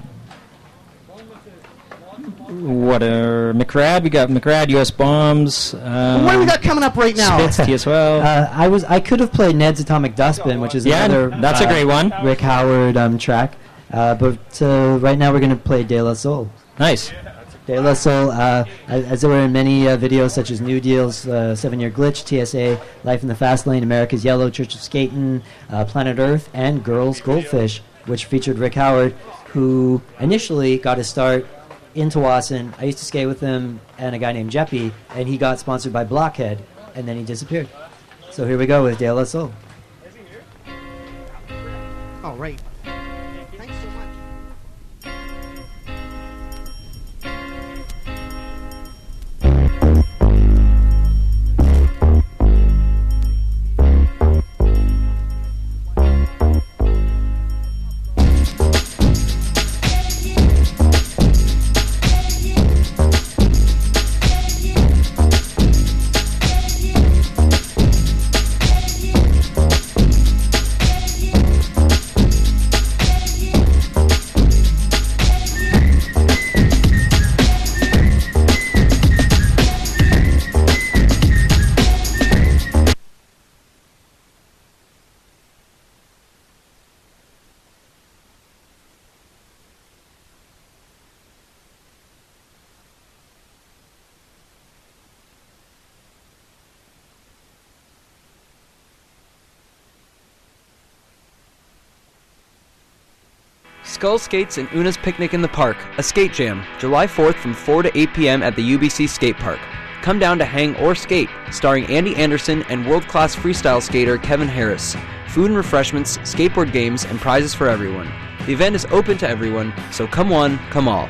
what are McRad? We got McRad, U.S. bombs. Um, what do we got coming up right now? Spits, TSL. Uh, I was I could have played Ned's Atomic Dustbin, which is Yeah, another that's a uh, great one. Rick Howard um, track. Uh, but uh, right now we're going to play De La Soul. nice. De La Soul, uh, as as there were in many uh, videos such as New Deals, uh, Seven Year Glitch, TSA, Life in the Fast Lane, America's Yellow, Church of Skating, uh, Planet Earth, and Girls Goldfish, which featured Rick Howard, who initially got his start in Tsawwassen. I used to skate with him and a guy named Jeppy, and he got sponsored by Blockhead, and then he disappeared. So here we go with De La Soul. Oh, right. Skull Skates and Una's Picnic in the Park, a skate jam, July 4th from 4 to 8 p.m. at the UBC Skate Park. Come down to hang or skate, starring Andy Anderson and world class freestyle skater Kevin Harris. Food and refreshments, skateboard games, and prizes for everyone. The event is open to everyone, so come one, come all.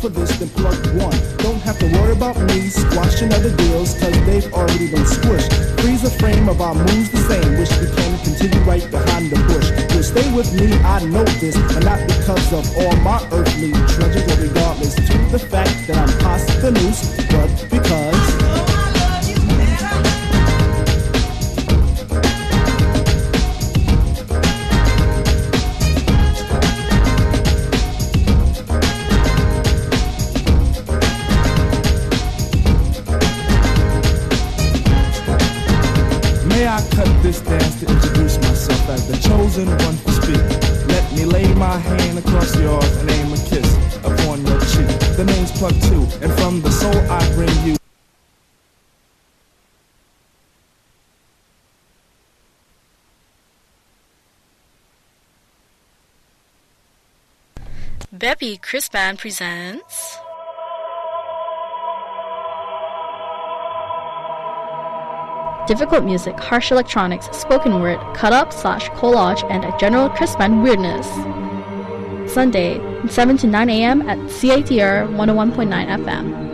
For this, then plug one. Don't have to worry about me squashing other deals, cause they've already been squished. Freeze the frame of our moves the same, wish we can continue right behind the bush. You'll stay with me, I know this, and not because of all my earthly treasures, or regardless to the fact that I'm past the noose, but because. Beppy Chris Band presents. Difficult music, harsh electronics, spoken word, cut up slash collage, and a general Chris Band weirdness. Sunday, 7 to 9 a.m. at CITR 101.9 FM.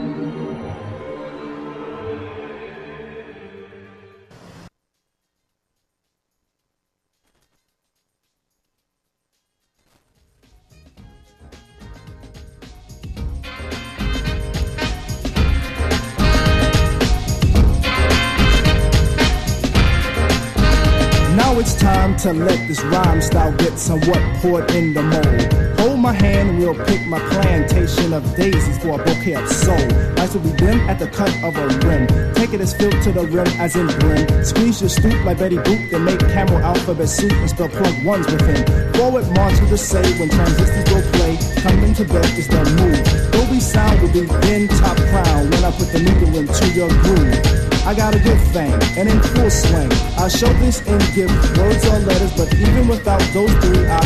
To let this rhyme style get somewhat poured in the mold. Hold my hand and we'll pick my plantation of daisies for a bouquet of soul. Nice will be dim at the cut of a rim. Take it as filled to the rim as in brim. Squeeze your stoop like Betty Boop, then make camel alphabet soup and spell plug ones within. Forward march with the say when transistors go play. Coming to bed is the move. Dolby sound will be in top crown when I put the needle into your groove. I got a good thing, and in full swing. I show this in gift, words or letters, but even without those three, I.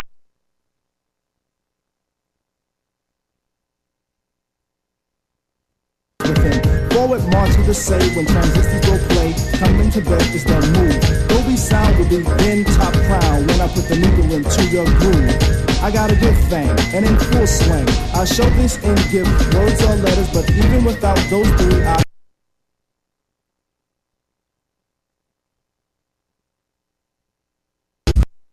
Forward march with the say when transistors go play. Coming to bed is the move. Dolby sound will be in top crown when I put the needle into your groove. I got a good thing, and in full swing. I show this in gift, words or letters, but even without those three, I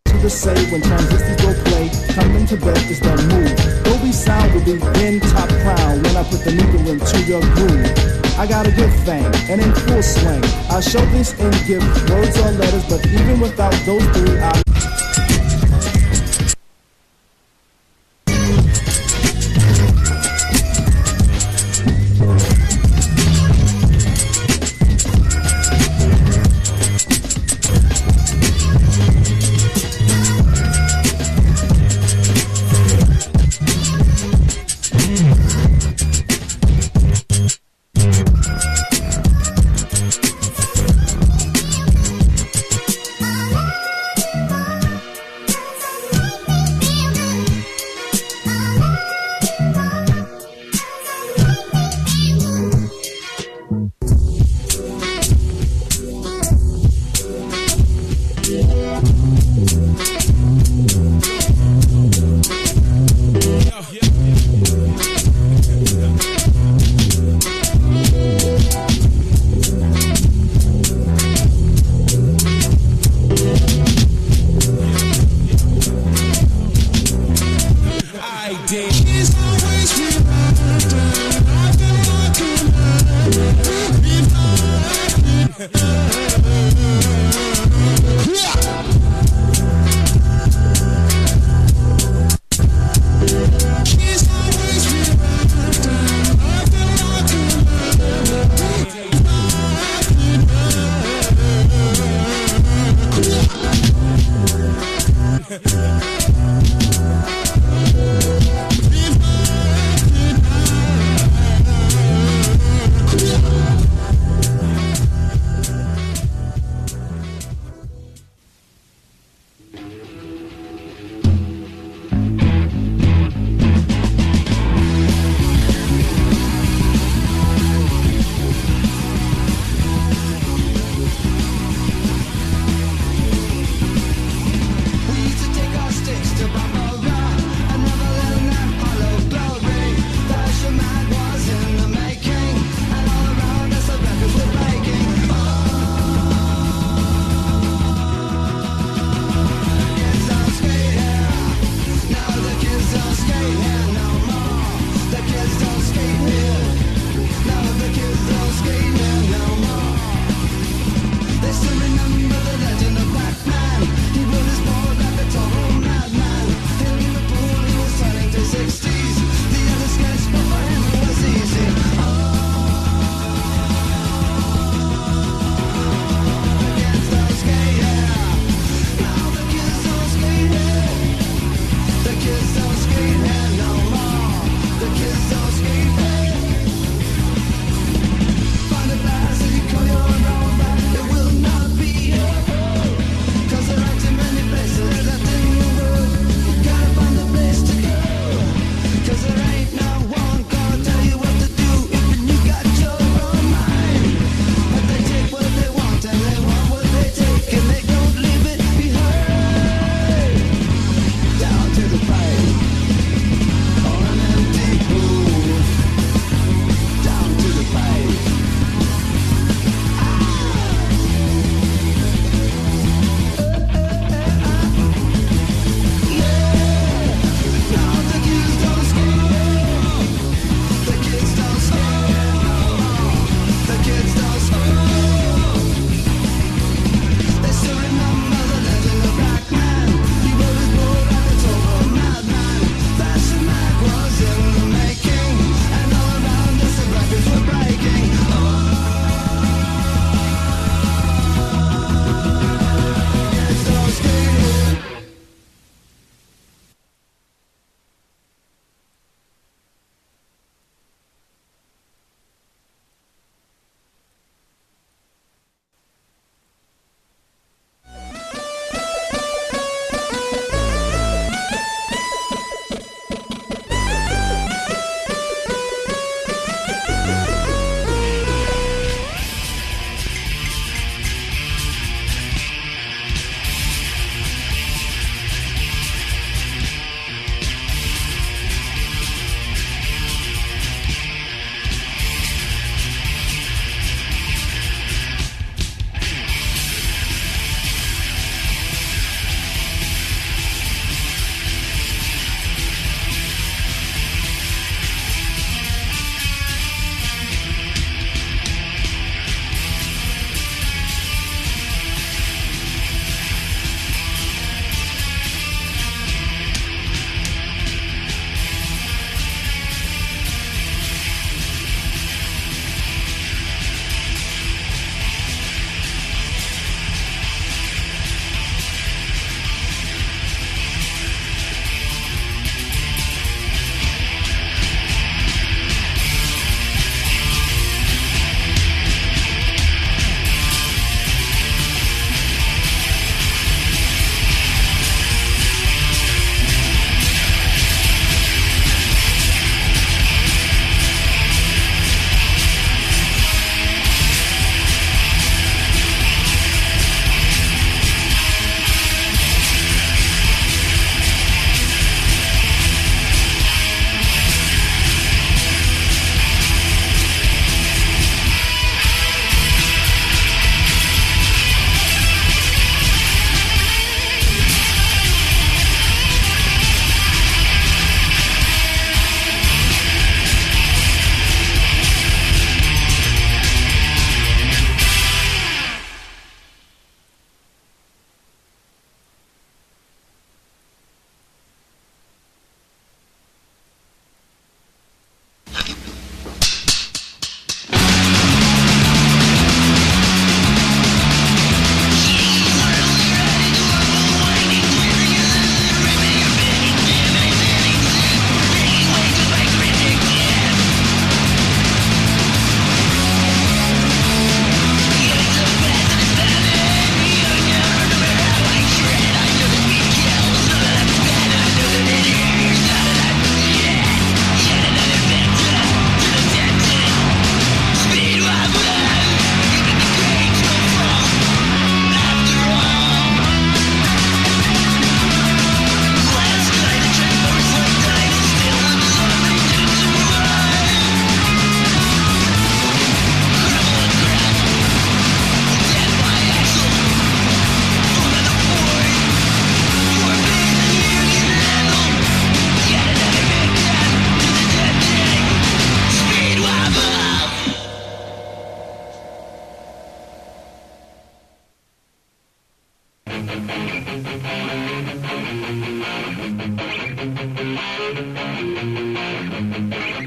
to the say when transistors go play. Coming to bed is the move. Dolby sound will be in top crown when I put the needle into your groove. I got a good thing, and in full swing. I show this in gift, words or letters, but even without those three, I.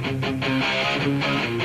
Thank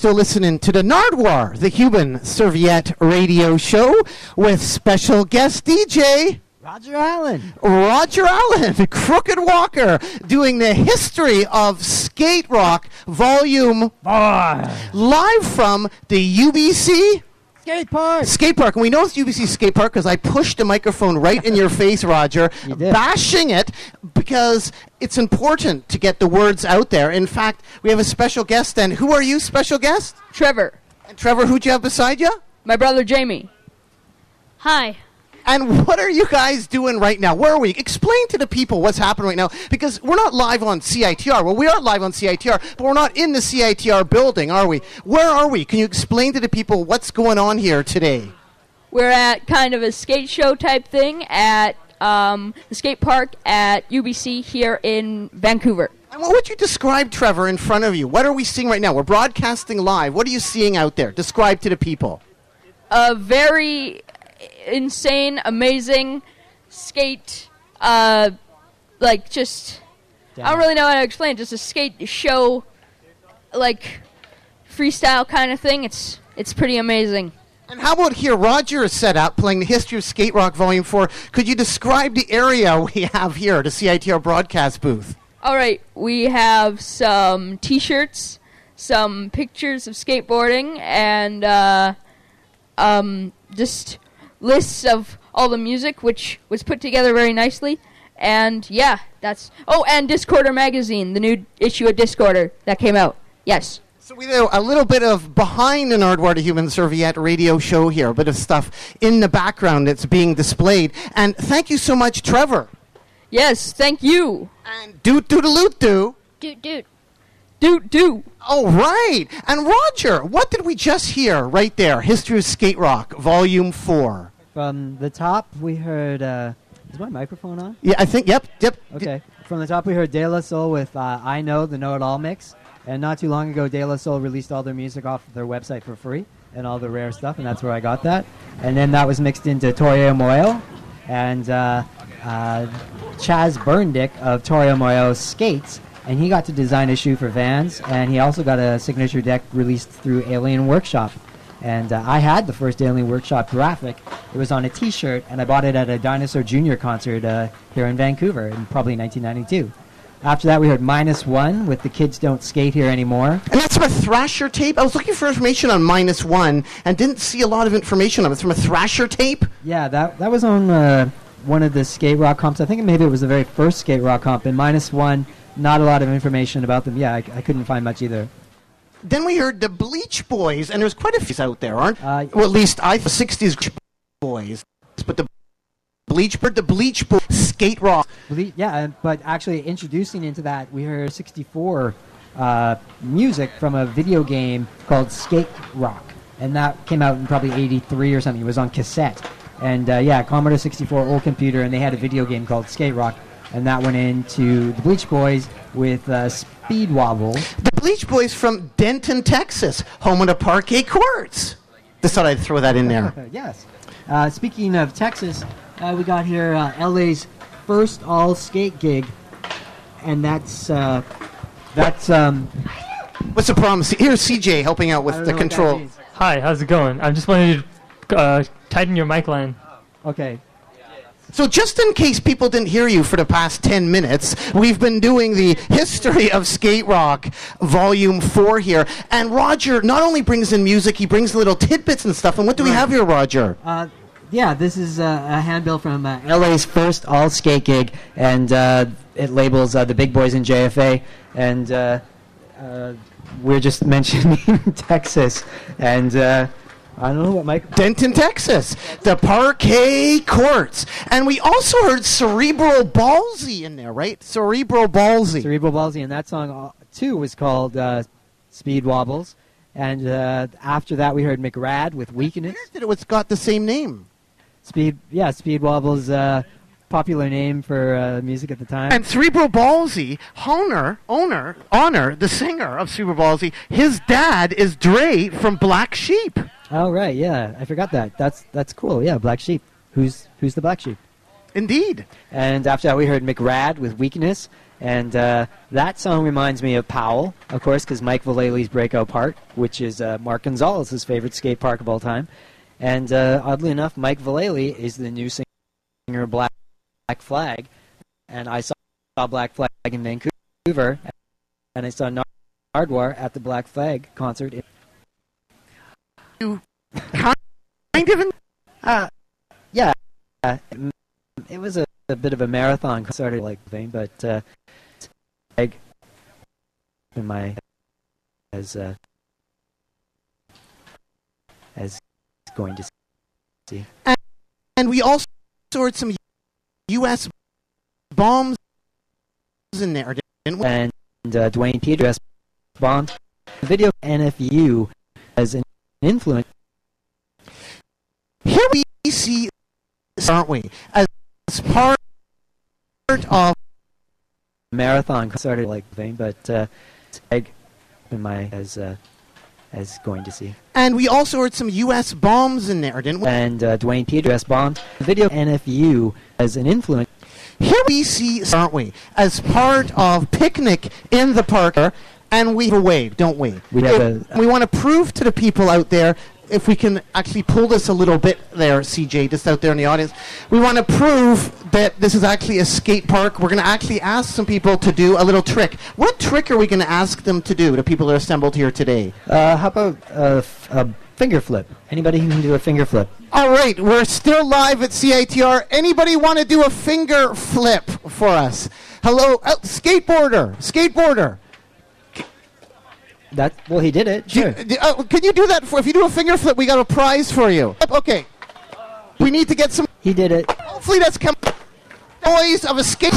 still listening to the Nardwuar, the Human Serviette radio show with special guest DJ. Roger Allen. Roger Allen, Crooked Walker, doing the history of skate rock volume 1 live from the UBC Skate park. Skate park. And we know it's UBC skate park because I pushed the microphone right in your face, Roger, bashing it because it's important to get the words out there. In fact, we have a special guest. And who are you, special guest? Trevor. And Trevor, who'd you have beside you? My brother Jamie. Hi. And what are you guys doing right now? Where are we? Explain to the people what's happening right now because we're not live on CITR. Well, we are live on CITR, but we're not in the CITR building, are we? Where are we? Can you explain to the people what's going on here today? We're at kind of a skate show type thing at um, the skate park at UBC here in Vancouver. And what would you describe, Trevor, in front of you? What are we seeing right now? We're broadcasting live. What are you seeing out there? Describe to the people. A very insane, amazing skate, uh, like just I don't really know how to explain. it, Just a skate show, like freestyle kind of thing. It's it's pretty amazing. And how about here? Roger is set up playing the history of skate rock volume 4. Could you describe the area we have here, the CITR broadcast booth? All right, we have some T-shirts, some pictures of skateboarding, and uh, um, just lists of all the music, which was put together very nicely. And yeah, that's oh, and Discorder magazine, the new issue of Discorder that came out. Yes. So we do a little bit of behind the Nardwuar the Human Serviette radio show here, a bit of stuff in the background that's being displayed. And thank you so much, Trevor. Yes, thank you. And doot doodaloot doo. Doot doot. Doot doot. Oh, right. And Roger, what did we just hear right there? History of Skate Rock, Volume 4. From the top, we heard. Uh, is my microphone on? Yeah, I think, yep, yep. Okay. From the top, we heard De La Soul with uh, I Know, the Know It All mix. And not too long ago, De La Soul released all their music off their website for free and all the rare stuff, and that's where I got that. And then that was mixed into Torio Moyo and uh, uh, Chaz Burndick of Torio Moyo Skates. And he got to design a shoe for Vans, and he also got a signature deck released through Alien Workshop. And uh, I had the first Alien Workshop graphic. It was on a T-shirt, and I bought it at a Dinosaur Jr. concert uh, here in Vancouver in probably 1992. After that, we heard Minus One with The Kids Don't Skate Here Anymore. And that's from a Thrasher tape. I was looking for information on Minus One and didn't see a lot of information on it. It's from a Thrasher tape. Yeah, that that was on uh, one of the skate rock comps. I think maybe it was the very first skate rock comp. And Minus One, not a lot of information about them. Yeah, I, I couldn't find much either. Then we heard the Bleach Boys, and there's quite a few out there, aren't? Uh, well, at least I the '60s boys, but the Bleach, but the Bleach Boys skate rock. Ble- Yeah, but actually introducing into that, we heard 64 uh, music from a video game called Skate Rock, and that came out in probably 83 or something. It was on cassette, and uh, yeah, Commodore 64, old computer, and they had a video game called Skate Rock, and that went into the Bleach Boys with uh, Speed Wobble. The Bleach Boys from Denton, Texas, home of the Parquet Courts. Just thought I'd throw that in there. yes. Uh, speaking of Texas, uh, we got here uh, LA's first all skate gig, and that's uh, that's um. What's the problem? Here's CJ helping out with the know what that control. Hi, how's it going? I'm just wanted to uh, tighten your mic line. Okay. So, just in case people didn't hear you for the past 10 minutes, we've been doing the history of skate rock, volume 4 here. And Roger not only brings in music, he brings little tidbits and stuff. And what do we have here, Roger? Uh, yeah, this is uh, a handbill from uh, LA's first all skate gig, and uh, it labels uh, the big boys in JFA, and uh, uh, we're just mentioning Texas, and uh, I don't know what Mike. Denton, Texas, the Parquet Courts. And we also heard Cerebral Ballzy in there, right? Cerebral Ballzy. Cerebral Ballzy, and that song uh, too was called uh, Speed Wobbles, and uh, after that we heard McRad with Weakness. That it was got the same name. Speed, yeah, Speed Wobbles, uh, popular name for uh, music at the time. And Cerebral Ballzy, owner, owner, honor, the singer of Cerebral Ballzy, his dad is Dre from Black Sheep. Oh right, yeah, I forgot that. That's that's cool. Yeah, Black Sheep. Who's who's the Black Sheep? Indeed. And after that, we heard McRad with Weakness, And uh, that song reminds me of Powell, of course, because Mike Vallely's breakout part, which is uh, Mark Gonzalez's favorite skate park of all time. And uh, oddly enough, Mike Vallely is the new singer of Black, Black Flag. And I saw, saw Black Flag in Vancouver, and I saw Nardwuar at the Black Flag concert. in- You kind of in- Uh, yeah, uh, it was a, a bit of a marathon sort of like thing, but uh, like in my as uh, as going to see. And, and we also heard some U.S. bombs in there, didn't we? And uh, Duane Peters Bond the video NFU as an influence. Here we see, aren't we, as part of marathon started like thing, but uh, like in my as uh, as going to see. And we also heard some U.S. bombs in there, didn't we? And uh, Duane Peters the video NFU as an influence. Here we see, aren't we, as part of Picnic in the Park, and we have a wave, don't we? We have If- we want to prove to the people out there, if we can actually pull this a little bit there, CJ, just out there in the audience, we want to prove that this is actually a skate park. We're going to actually ask some people to do a little trick. What trick are we going to ask them to do, the people that are assembled here today? Uh, how about uh, f- a finger flip? Anybody who can do a finger flip? All right, we're still live at CITR. Anybody want to do a finger flip for us? Hello, uh, skateboarder, skateboarder. That well, he did it. Sure. Uh, can you do that? For, if you do a finger flip, we got a prize for you. Okay. We need to get some. He did it. Hopefully, that's come. Noise of a skate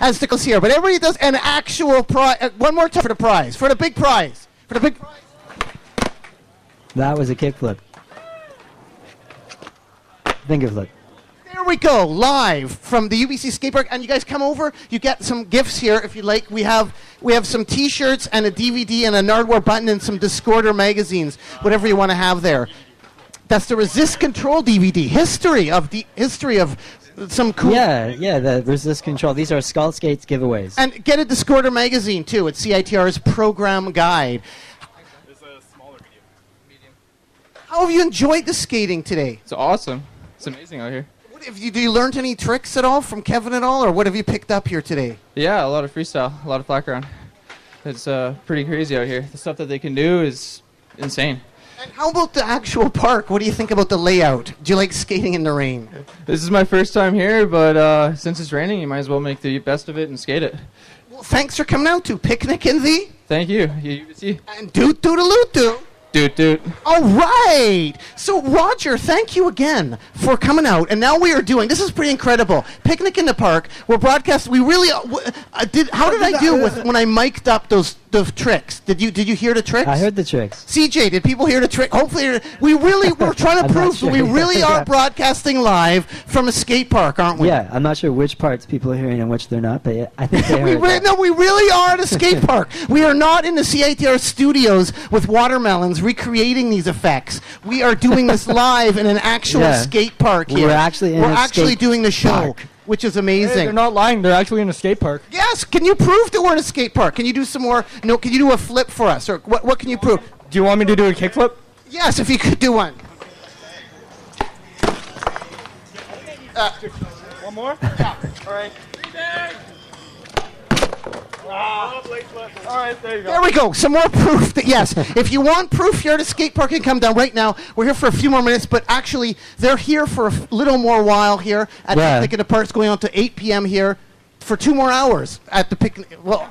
as Stickles here, but everybody does an actual prize. Uh, one more time for the prize, for the big prize, for the big. prize. That was a kick flip. Finger flip. There we go, live from the UBC skate park. And you guys come over. You get some gifts here if you like. We have we have some T-shirts and a DVD and a Nardwuar button and some Discorder magazines, whatever you want to have there. That's the Resist Control DVD. History of the history of some cool. Yeah, yeah. The resist control. These are Skull Skates giveaways. And get a Discorder magazine too. It's CITR's program guide. How have you enjoyed the skating today? It's awesome. It's amazing out here. What have you, do you learned any tricks at all from Kevin at all, or what have you picked up here today? Yeah, a lot of freestyle, a lot of flat ground. It's uh, pretty crazy out here. The stuff that they can do is insane. And how about the actual park? What do you think about the layout? Do you like skating in the rain? This is my first time here, but uh, since it's raining, you might as well make the best of it and skate it. Well, thanks for coming out to Picnic in the Thank you. You, you see? and Doot Doodaloo Doo. Doot doot. All right. So, Roger, thank you again for coming out. And now we are doing this is pretty incredible. Picnic in the park. We're broadcast. We really uh, w- uh, did. How did I do with when I mic'd up those the tricks? Did you did you hear the tricks? I heard the tricks. CJ, did people hear the trick? Hopefully, we really we're trying to prove that we really are broadcasting live from a skate park, aren't we? Yeah, I'm not sure which parts people are hearing and which they're not, but yeah, I think they We re- no, we really are at a skate park. We are not in the CITR studios with watermelons recreating these effects. We are doing this live in an actual Yeah. skate park Here. We're actually in We're a actually doing the show, park. Which is amazing. they're not lying. They're actually in a skate park. yes, can you prove that we're in a skate park? Can you do some more? No, can you do a flip for us, or what? What can you prove? Do you want me to do a kickflip? Yes, if you could do one. Uh, One more? yeah. All right. All right, there you go. There we go. Some more proof that yes, if you want proof here at a skate park, you can come down right now. We're here for a few more minutes, but actually they're here for a f- little more while here at Yeah. the Picnic in the Park. It's going on to 8 p.m. here for two more hours at the picnic. Well,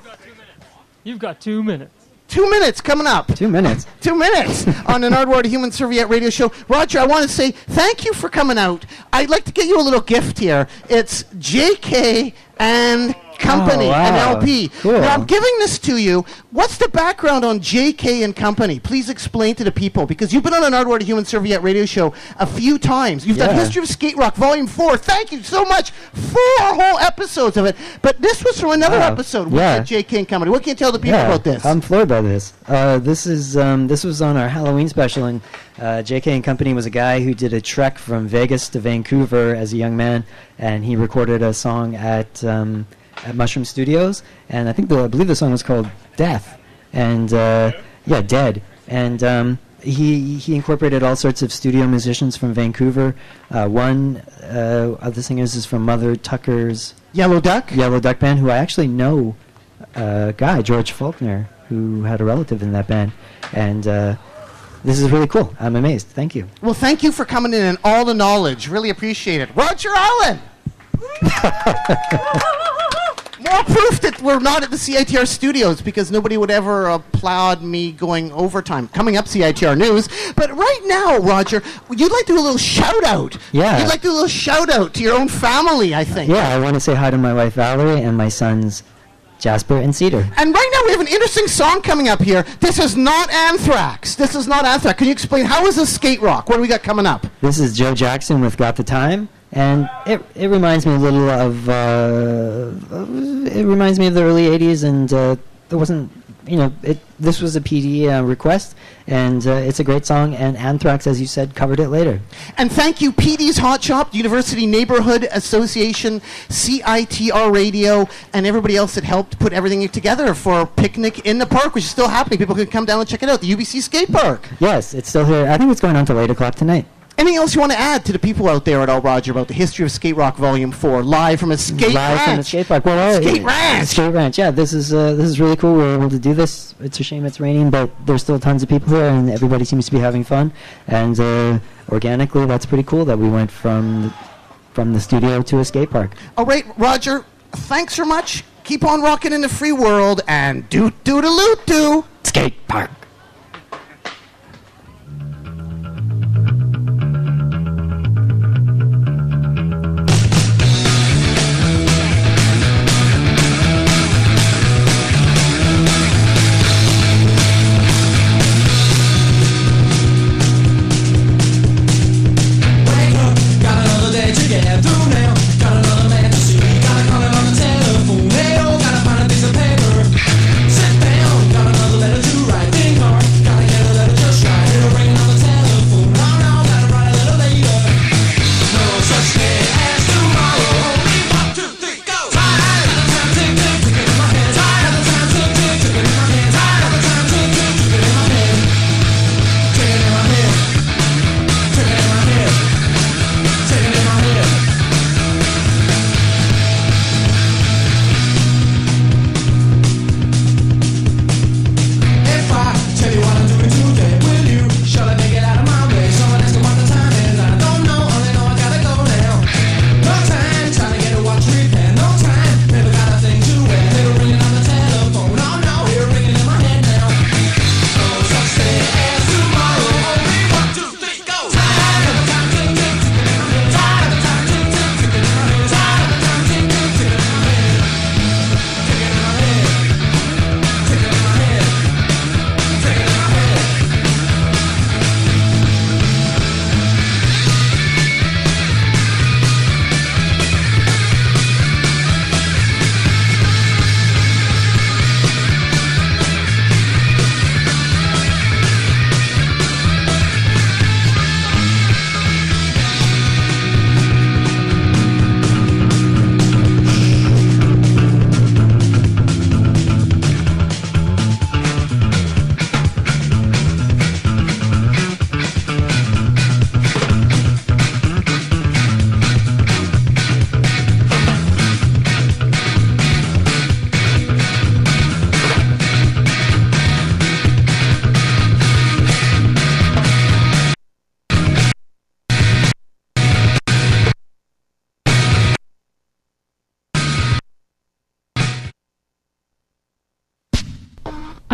You've got two minutes. two minutes coming up. Two minutes. Two minutes on the Nardwuar Human Serviette radio show. Roger, I want to say thank you for coming out. I'd like to get you a little gift here. It's JK and Company Oh, wow. and LP. Cool. Now I'm giving this to you. What's the background on JK and Company? Please explain to the people because you've been on the Nardwuar Human Serviette radio show a few times. You've done History of Skate Rock Volume Four. Thank you so much. Four whole episodes of it. But this was from another Wow. episode with Yeah. JK and Company. What can you tell the people yeah, about this? I'm floored by this. Uh, this is um, this was on our Halloween special, and uh, J.K. and Company was a guy who did a trek from Vegas to Vancouver as a young man, and he recorded a song at um, at Mushroom Studios, and I think the I believe the song was called Death, and uh, yeah, Dead, and um, he he incorporated all sorts of studio musicians from Vancouver. Uh, one uh, of the singers is from Mother Tucker's Yellow Duck. Yellow Duck band, who I actually know a guy, George Faulkner, who had a relative in that band, and. This is really cool. I'm amazed. Thank you. Well, thank you for coming in and all the knowledge. Really appreciate it. Roger Allen! More proof that we're not at the CITR studios because nobody would ever applaud me going overtime. Coming up, CITR News. But right now, Roger, you'd like to do a little shout out. Yeah. You'd like to do a little shout out to your own family, I think. Yeah, I want to say hi to my wife Valerie and my sons Jasper and Cedar. And right now we have an interesting song coming up here. This is not Anthrax. This is not Anthrax. Can you explain how is this skate rock? What do we got coming up? This is Joe Jackson with Got the Time, and it it reminds me a little of uh, it reminds me of the early '80s, and uh, there wasn't you know it. This was a PD uh, request, and uh, it's a great song. And Anthrax, as you said, covered it later. And thank you, PD's Hot Shop, University Neighborhood Association, CITR Radio, and everybody else that helped put everything together for Picnic in the Park, which is still happening. People can come down and check it out, the UBC Skate Park. Yes, it's still here. I think it's going on till eight o'clock tonight. Anything else you want to add to the people out there at all, Roger, about the history of Skate Rock Volume 4, live from a skate Live ranch? from the skate park. Well, Skate ranch. Skate ranch. Yeah, this is uh, this is really cool. We're able to do this. It's a shame it's raining, but there's still tons of people here, and everybody seems to be having fun. And uh, organically, that's pretty cool that we went from from the studio to a skate park. All right, Roger, thanks so much. Keep on rocking in the free world and doot a loot doo. Skate park.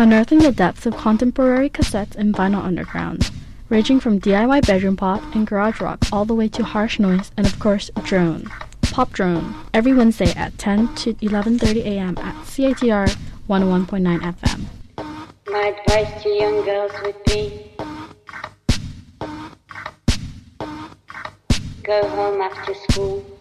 Unearthing the depths of contemporary cassettes and vinyl underground, ranging from DIY bedroom pop and garage rock all the way to harsh noise and of course drone. Pop Drone every Wednesday at 10 to 11:30 a.m. at CITR 101.9 FM. My advice to young girls would be go home after school